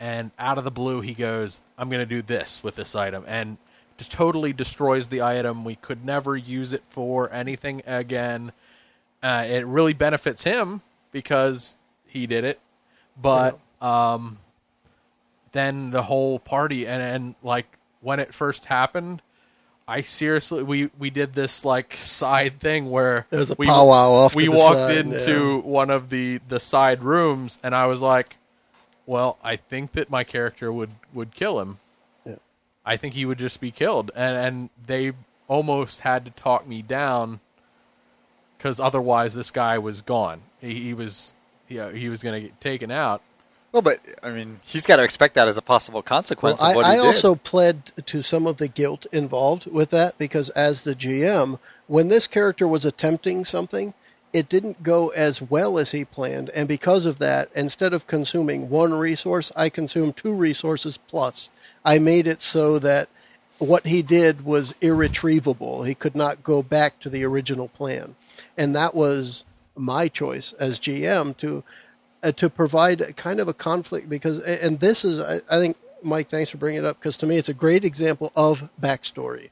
and out of the blue he goes i'm going to do this with this item and just totally destroys the item. We could never use it for anything again. Uh, it really benefits him because he did it but um then the whole party and and like when it first happened I seriously we we did this like side thing where There was a we, powwow off we walked side, into one of the the side rooms and I was like, well, I think that my character would would kill him. Yeah. I think he would just be killed and and they almost had to talk me down cuz otherwise this guy was gone. He, he was yeah, he was going to get taken out. Well, but I mean, he's got to expect that as a possible Well, consequence I, of what he I did. also pled to some of the guilt involved with that because, as the GM, when this character was attempting something, it didn't go as well as he planned. And because of that, instead of consuming one resource, I consumed two resources plus. I made it so that what he did was irretrievable. He could not go back to the original plan. And that was my choice as GM to uh, to provide a kind of a conflict because and this is I, I think Mike thanks for bringing it up because to me it's a great example of backstory.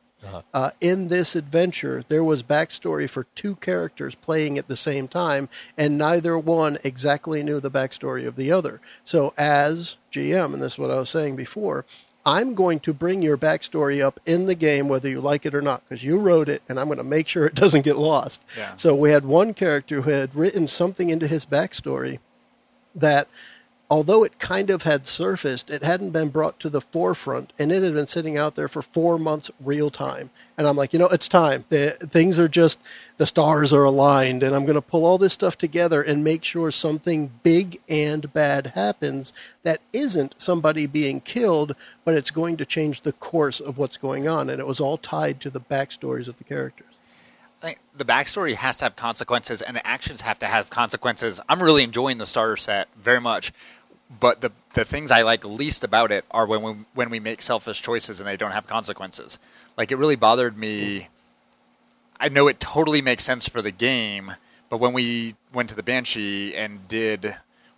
Uh, in this adventure, there was backstory for two characters playing at the same time, and neither one exactly knew the backstory of the other. So, as GM, and this is what I was saying before, I'm going to bring your backstory up in the game, whether you like it or not, because you wrote it, and I'm going to make sure it *laughs* doesn't get lost. Yeah. So, we had one character who had written something into his backstory that although it kind of had surfaced, it hadn't been brought to the forefront, and it had been sitting out there for four months real time. And I'm like, you know, it's time. The, things are just, the stars are aligned, and I'm going to pull all this stuff together and make sure something big and bad happens that isn't somebody being killed, but it's going to change the course of what's going on. And it was all tied to the backstories of the characters. The backstory has to have consequences, and the actions have to have consequences. I'm really enjoying the starter set very much, but the the things I like least about it are when we when we make selfish choices and they don't have consequences. Like it really bothered me. I know it totally makes sense for the game, but when we went to the Banshee and did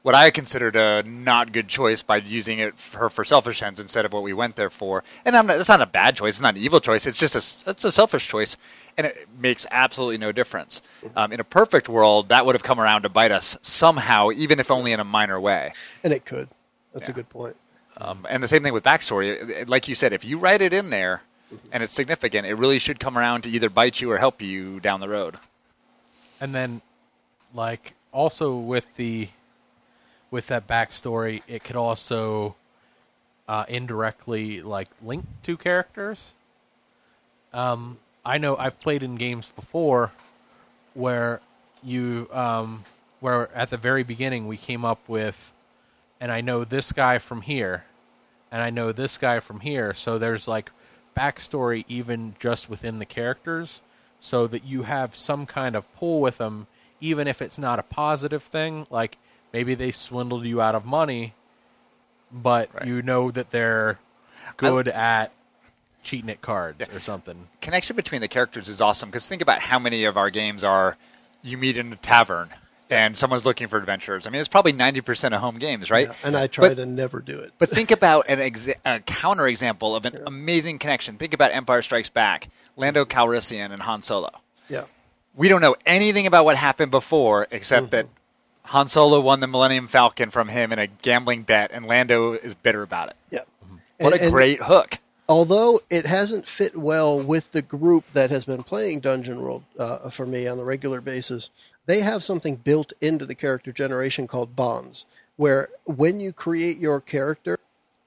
what I considered a not good choice by using it for, for selfish ends instead of what we went there for, and I'm not, it's not a bad choice, it's not an evil choice, it's just a, it's a selfish choice, and it makes absolutely no difference. Um, in a perfect world, that would have come around to bite us somehow, even if only in a minor way. And it could. That's a good point. Um, and the same thing with backstory. It- it- Like you said, if you write it in there and it's significant, it really should come around to either bite you or help you down the road. and then like also with the with that backstory it could also uh, indirectly like link two characters. Um, i know i've played in games before where you um, where at the very beginning we came up with and i know this guy from here and i know this guy from here. So there's like backstory even just within the characters so that you have some kind of pull with them even if it's not a positive thing. Like maybe they swindled you out of money but Right. you know that they're good at cheating at cards or something Connection between the characters is awesome because think about how many of our games are you meet in a tavern and someone's looking for adventures. I mean, it's probably 90% of home games, right? Yeah, and I try But- to never do it. But think about an exa- a counter example of an amazing connection. Think about Empire Strikes Back, Lando Calrissian and Han Solo. yeah. We don't know anything about what happened before except that mm-hmm. Han Solo won the Millennium Falcon from him in a gambling bet, and Lando is bitter about it. Yeah. What And- a and great hook! although it hasn't fit well with the group that has been playing Dungeon World uh, for me on the regular basis, they have something built into the character generation called bonds, where when you create your character,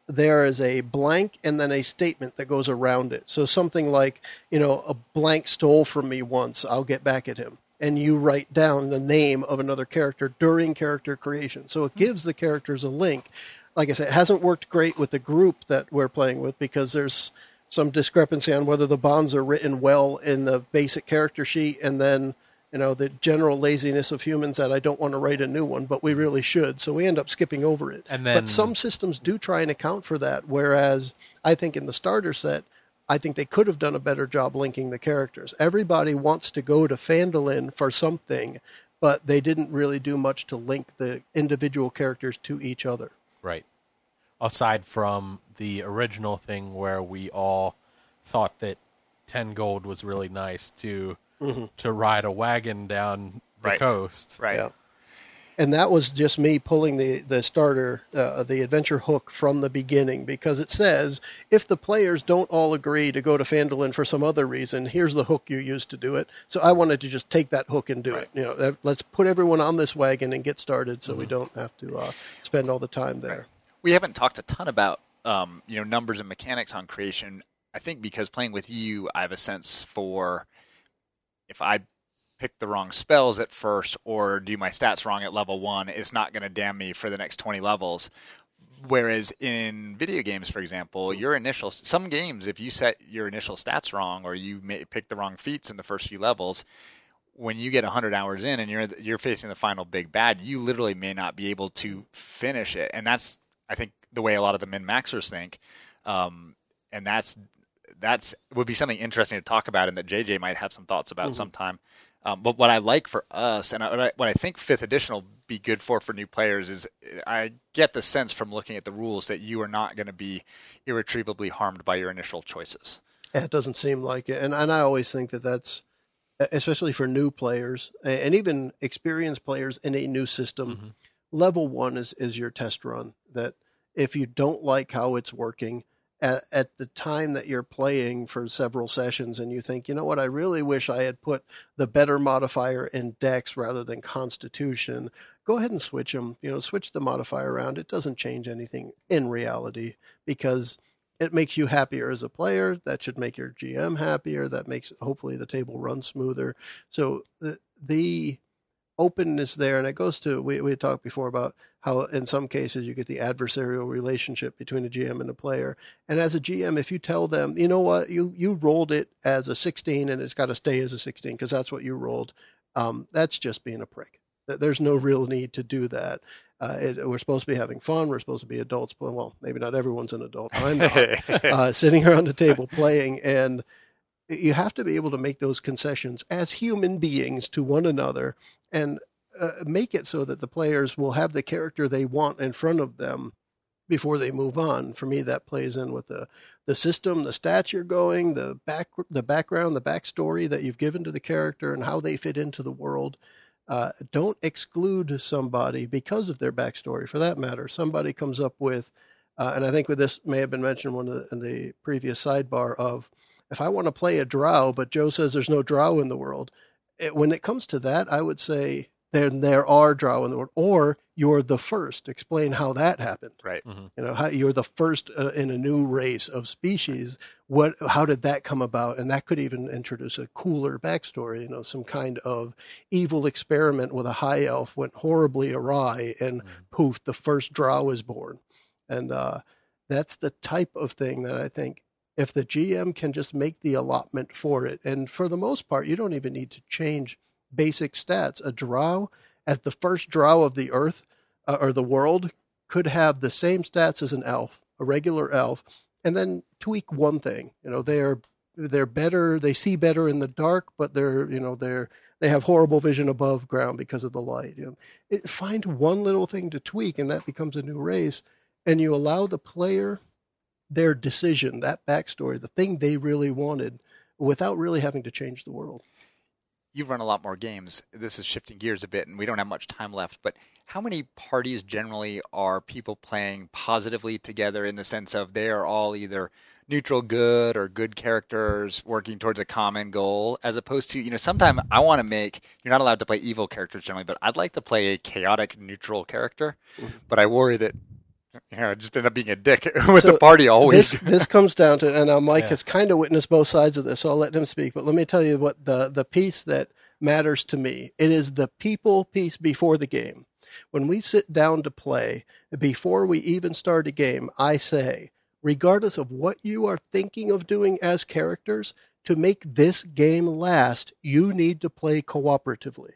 there is a blank and then a statement that goes around it. So something like, you know, a blank stole from me once, I'll get back at him. And you write down the name of another character during character creation. So it hmm. gives the characters a link. Like I said, it hasn't worked great with the group that we're playing with because there's some discrepancy on whether the bonds are written well in the basic character sheet and then you know the general laziness of humans that I don't want to write a new one, but we really should. So we end up skipping over it. And then- but some systems do try and account for that. Whereas I think in the starter set, I think they could have done a better job linking the characters. Everybody wants to go to Phandalin for something, but they didn't really do much to link the individual characters to each other. Right. Aside from the original thing where we all thought that 10 gold was really nice to mm-hmm. to ride a wagon down the Right. coast. Right. Yeah. And that was just me pulling the the starter, uh, the adventure hook from the beginning because it says if the players don't all agree to go to Phandalin for some other reason, here's the hook you used to do it. So I wanted to just take that hook and do it. You know, let's put everyone on this wagon and get started, so we don't have to uh, spend all the time there. we haven't talked a ton about um, you know numbers and mechanics on creation. I think because playing with you, I have a sense for if I pick the wrong spells at first or do my stats wrong at level one, it's not going to damn me for the next twenty levels. Whereas in video games, for example, your initial some games, if you set your initial stats wrong or you may pick the wrong feats in the first few levels, when you get 100 hours in and you're you're facing the final big bad, you literally may not be able to finish it, and that's I think the way a lot of the min maxers think, um, and that's that's would be something interesting to talk about, and that JJ might have some thoughts about sometime. Um, but what I like for us, and I, what, I, what I think fifth edition will be good for for new players, is I get the sense from looking at the rules that you are not going to be irretrievably harmed by your initial choices. Yeah, it doesn't seem like it, and and I always think that that's especially for new players and even experienced players in a new system. Level one is is your test run. That if you don't like how it's working at, at the time that you're playing for several sessions, and you think, you know what, I really wish I had put the better modifier in Dex rather than Constitution. Go ahead and switch them. You know, switch the modifier around. It doesn't change anything in reality because it makes you happier as a player. That should make your GM happier. That makes hopefully the table run smoother. So the the openness there, and it goes to we we talked before about how in some cases you get the adversarial relationship between a GM and a player. And as a GM, if you tell them, you know what, you you rolled it as a 16 and it's got to stay as a 16 because that's what you rolled, um, that's just being a prick. There's no real need to do that. Uh, it, we're supposed to be having fun. We're supposed to be adults. Well, maybe not everyone's an adult. I'm not. *laughs* uh, sitting around the table playing, and you have to be able to make those concessions as human beings to one another, and uh, make it so that the players will have the character they want in front of them before they move on. For me, that plays in with the the system, the stats you're going, the back the background, the backstory that you've given to the character, and how they fit into the world. Uh, don't exclude somebody because of their backstory. For that matter, somebody comes up with, uh, and I think this may have been mentioned the, in the previous sidebar of, if I want to play a drow, but Joe says there's no drow in the world. It, when it comes to that, I would say then there are drow in the world, or you're the first. Explain how that happened. right. You know, how you're the first uh, in a new race of species. What? How did that come about? And that could even introduce a cooler backstory. You know, some kind of evil experiment with a high elf went horribly awry, and poof, the first drow is born. And uh, that's the type of thing that I think if the GM can just make the allotment for it, and for the most part, you don't even need to change basic stats. A drow, as the first drow of the earth uh, or the world, could have the same stats as an elf, a regular elf, and then tweak one thing. You know, they're they're better. They see better in the dark, but they're you know they're they have horrible vision above ground because of the light. You know, it, find one little thing to tweak, and that becomes a new race. And you allow the player their decision, that backstory, the thing they really wanted, without really having to change the world. You've run a lot more games. This is shifting gears a bit, and we don't have much time left. But how many parties generally are people playing positively together in the sense of they are all either neutral good or good characters working towards a common goal, as opposed to, you know, sometimes I want to make, you're not allowed to play evil characters generally, but I'd like to play a chaotic neutral character. Mm-hmm. But I worry that, you know, I just end up being a dick *laughs* with So the party always. This, this comes down to, and uh, *laughs* Mike Yeah. has kind of witnessed both sides of this, so I'll let him speak. But let me tell you what the, the piece that matters to me it is the people piece before the game. When we sit down to play, before we even start a game, I say, regardless of what you are thinking of doing as characters, to make this game last, you need to play cooperatively.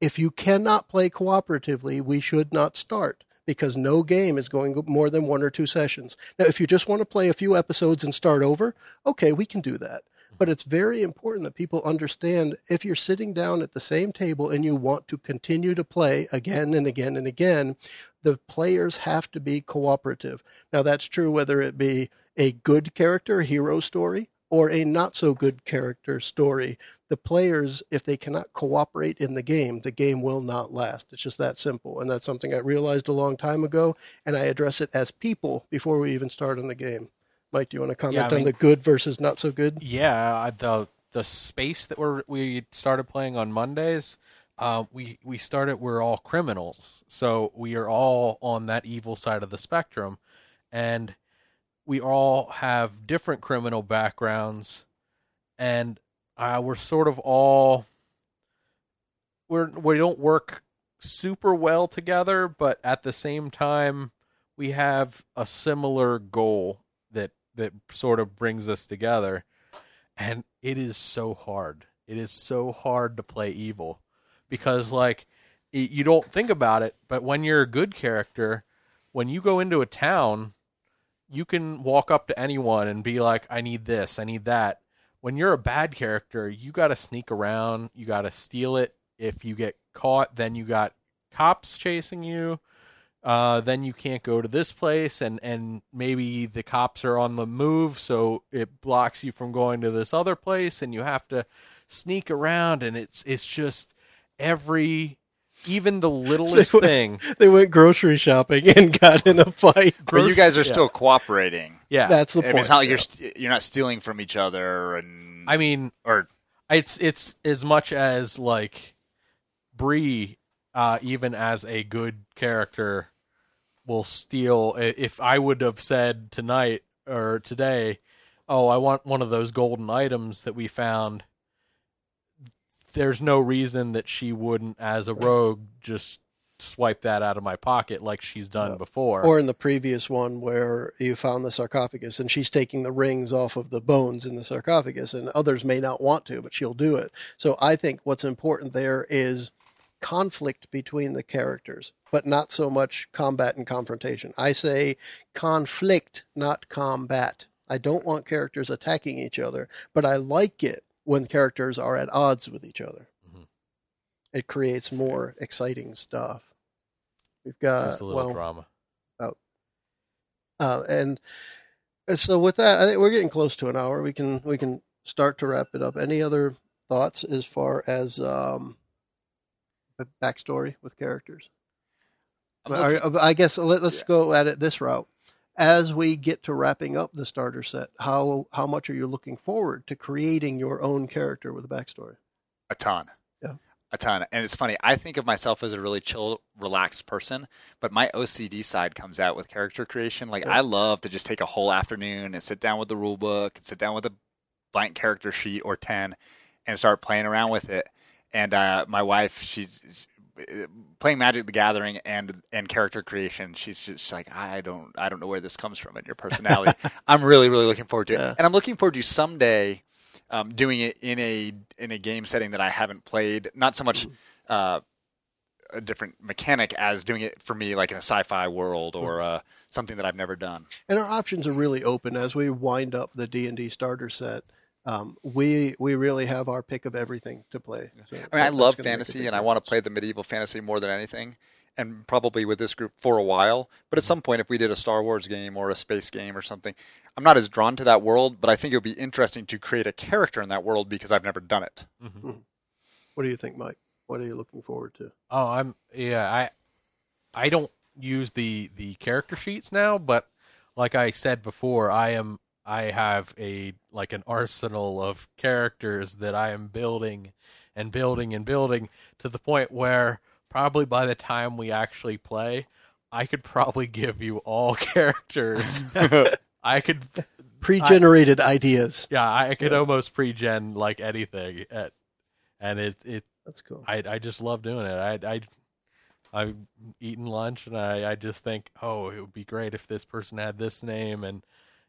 If you cannot play cooperatively, we should not start because no game is going more than one or two sessions. Now, if you just want to play a few episodes and start over, okay, we can do that. But it's very important that people understand if you're sitting down at the same table and you want to continue to play again and again and again, the players have to be cooperative. Now, that's true whether it be a good character, hero story, or a not so good character story. The players, if they cannot cooperate in the game, the game will not last. It's just that simple. And that's something I realized a long time ago, and I address it as people before we even start on the game. Mike, do you want to comment Yeah, I on the good versus not so good? Yeah, the the space that we're we started playing on Mondays, uh, we we started we're all criminals, so we are all on that evil side of the spectrum, and we all have different criminal backgrounds, and uh, we're sort of all we're we don't work super well together, but at the same time we have a similar goal that that sort of brings us together. And it is so hard. It is so hard to play evil because like y- you don't think about it but when you're a good character when you go into a town you can walk up to anyone and be like i need this i need that when you're a bad character you got to sneak around you got to steal it. If you get caught then you got cops chasing you. Uh, then you can't go to this place and and maybe the cops are on the move so it blocks you from going to this other place and you have to sneak around and it's it's just every even the *laughs* littlest went- thing They went grocery shopping and got in a fight. But you guys are Yeah. still cooperating. yeah That's the I point. mean, it's not like yeah. you're st- you're not stealing from each other, and i mean or it's it's as much as like Bree, uh, even as a good character, will steal. If I would have said tonight or today, "Oh, I want one of those golden items that we found," there's no reason that she wouldn't, as a rogue, just swipe that out of my pocket like she's done Yeah. before. Or in the previous one where you found the sarcophagus and she's taking the rings off of the bones in the sarcophagus, and others may not want to, but she'll do it. So I think what's important there is conflict between the characters, but not so much combat and confrontation. I say conflict, not combat. I don't want characters attacking each other, but I like it when characters are at odds with each other. Mhm. It creates more exciting stuff. We've got There's a little well, drama. uh, and and so with that, I think we're getting close to an hour. We can we can start to wrap it up. Any other thoughts as far as um, backstory with characters? Looking- I guess let, us Yeah. go at it this route. As we get to wrapping up the starter set, how how much are you looking forward to creating your own character with a backstory? a ton. Yeah. A ton. And it's funny, I think of myself as a really chill, relaxed person, but my OCD side comes out with character creation. Like, Yeah. I love to just take a whole afternoon and sit down with the rule book and sit down with a blank character sheet or 10 and start playing around with it. And uh, my wife, she's playing Magic the Gathering and and character creation. She's just like, I don't I don't know where this comes from in your personality. *laughs* I'm really really looking forward to it, Yeah. and I'm looking forward to someday um, doing it in a in a game setting that I haven't played. Not so much uh, a different mechanic as doing it for me, like in a sci-fi world or uh, something that I've never done. And our options are really open as we wind up the D and D starter set. Um, we we really have our pick of everything to play. So I mean, I love gonna make a fantasy, and I want to play the medieval fantasy more than anything, and probably with this group for a while. But at some point, if we did a Star Wars game or a space game or something, I'm not as drawn to that world. But I think it would be interesting to create a character in that world because I've never done it. Mhm. What do you think, Mike? What are you looking forward to? Oh, I'm yeah. I I don't use the the character sheets now, but like I said before, I am I have a like an arsenal of characters that I am building and building and building to the point where probably by the time we actually play, I could probably give you all *laughs* characters. *laughs* I could Pre-generated ideas. yeah, I could Yeah. almost pre-gen like anything at and it it That's cool. I I just love doing it. I I I've eaten lunch and I I just think, oh, it would be great if this person had this name and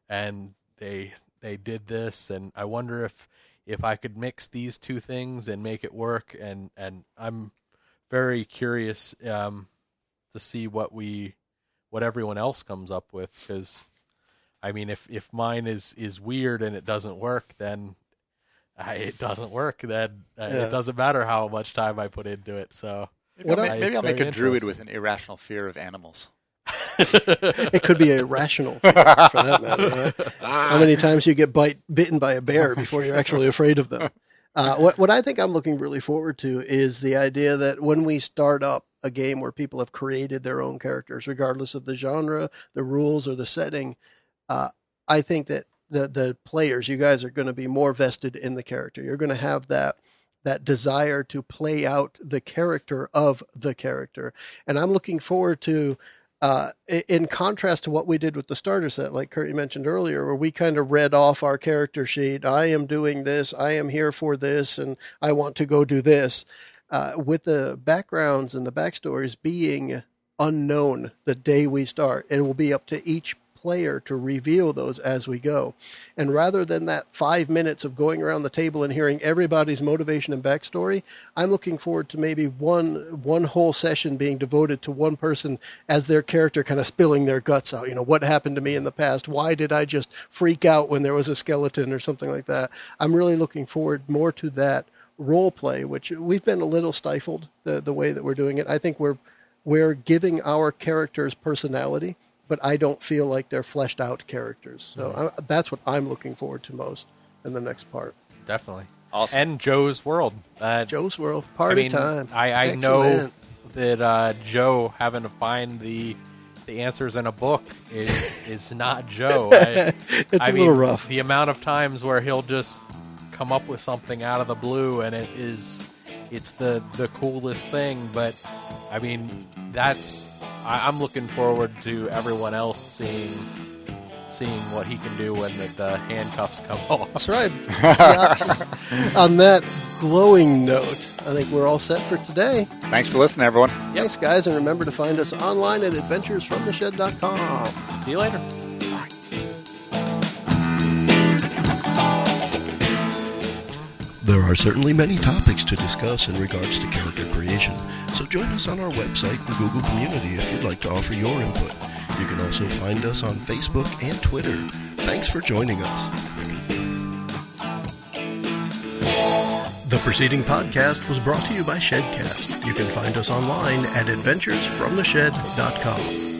and they they did this and I wonder if if I could mix these two things and make it work and and I'm very curious um to see what we what everyone else comes up with cuz I mean if if mine is is weird and it doesn't work then I, it doesn't work, then uh, Yeah. it doesn't matter how much time I put into it. So Maybe, What I'll, maybe I'll make a druid with an irrational fear of animals. It could be irrational, rational for that matter. right? How many times you get bite bitten by a bear before you're actually afraid of them? Uh, what what I think I'm looking really forward to is the idea that when we start up a game where people have created their own characters, regardless of the genre, the rules, or the setting, uh, I think that the the players, you guys, are going to be more vested in the character. You're going to have that that desire to play out the character of the character, and I'm looking forward to uh, in contrast to what we did with the starter set, like Kurt you mentioned earlier, where we kind of read off our character sheet. I am doing this. I am here for this, and I want to go do this. Uh, with the backgrounds and the backstories being unknown the day we start, it will be up to each player to reveal those as we go. And rather than that five minutes of going around the table and hearing everybody's motivation and backstory, I'm looking forward to maybe one one whole session being devoted to one person as their character kind of spilling their guts out. You know, what happened to me in the past? Why did I just freak out when there was a skeleton or something like that? I'm really looking forward more to that role play, which we've been a little stifled the the way that we're doing it. I think we're we're giving our characters personality, but I don't feel like they're fleshed out characters. So I, that's what I'm looking forward to most in the next part. definitely. Awesome. And Joe's World. Uh, Joe's World party I mean, time. I, I know that uh, Joe having to find the the answers in a book is *laughs* is not Joe. I, *laughs* It's I a mean, little rough. The amount of times where he'll just come up with something out of the blue, and it is it's the the coolest thing. But I mean, that's I, I'm looking forward to everyone else seeing seeing what he can do when the, the handcuffs come *laughs* off. That's right. *laughs* On that glowing note, I think we're all set for today. Thanks for listening, everyone. Thanks, guys, and remember to find us online at adventuresfromtheshed.com. See you later. There are certainly many topics to discuss in regards to character creation, so join us on our website and Google community if you'd like to offer your input. You can also find us on Facebook and Twitter. Thanks for joining us. The preceding podcast was brought to you by Shedcast. You can find us online at adventuresfromtheshed.com.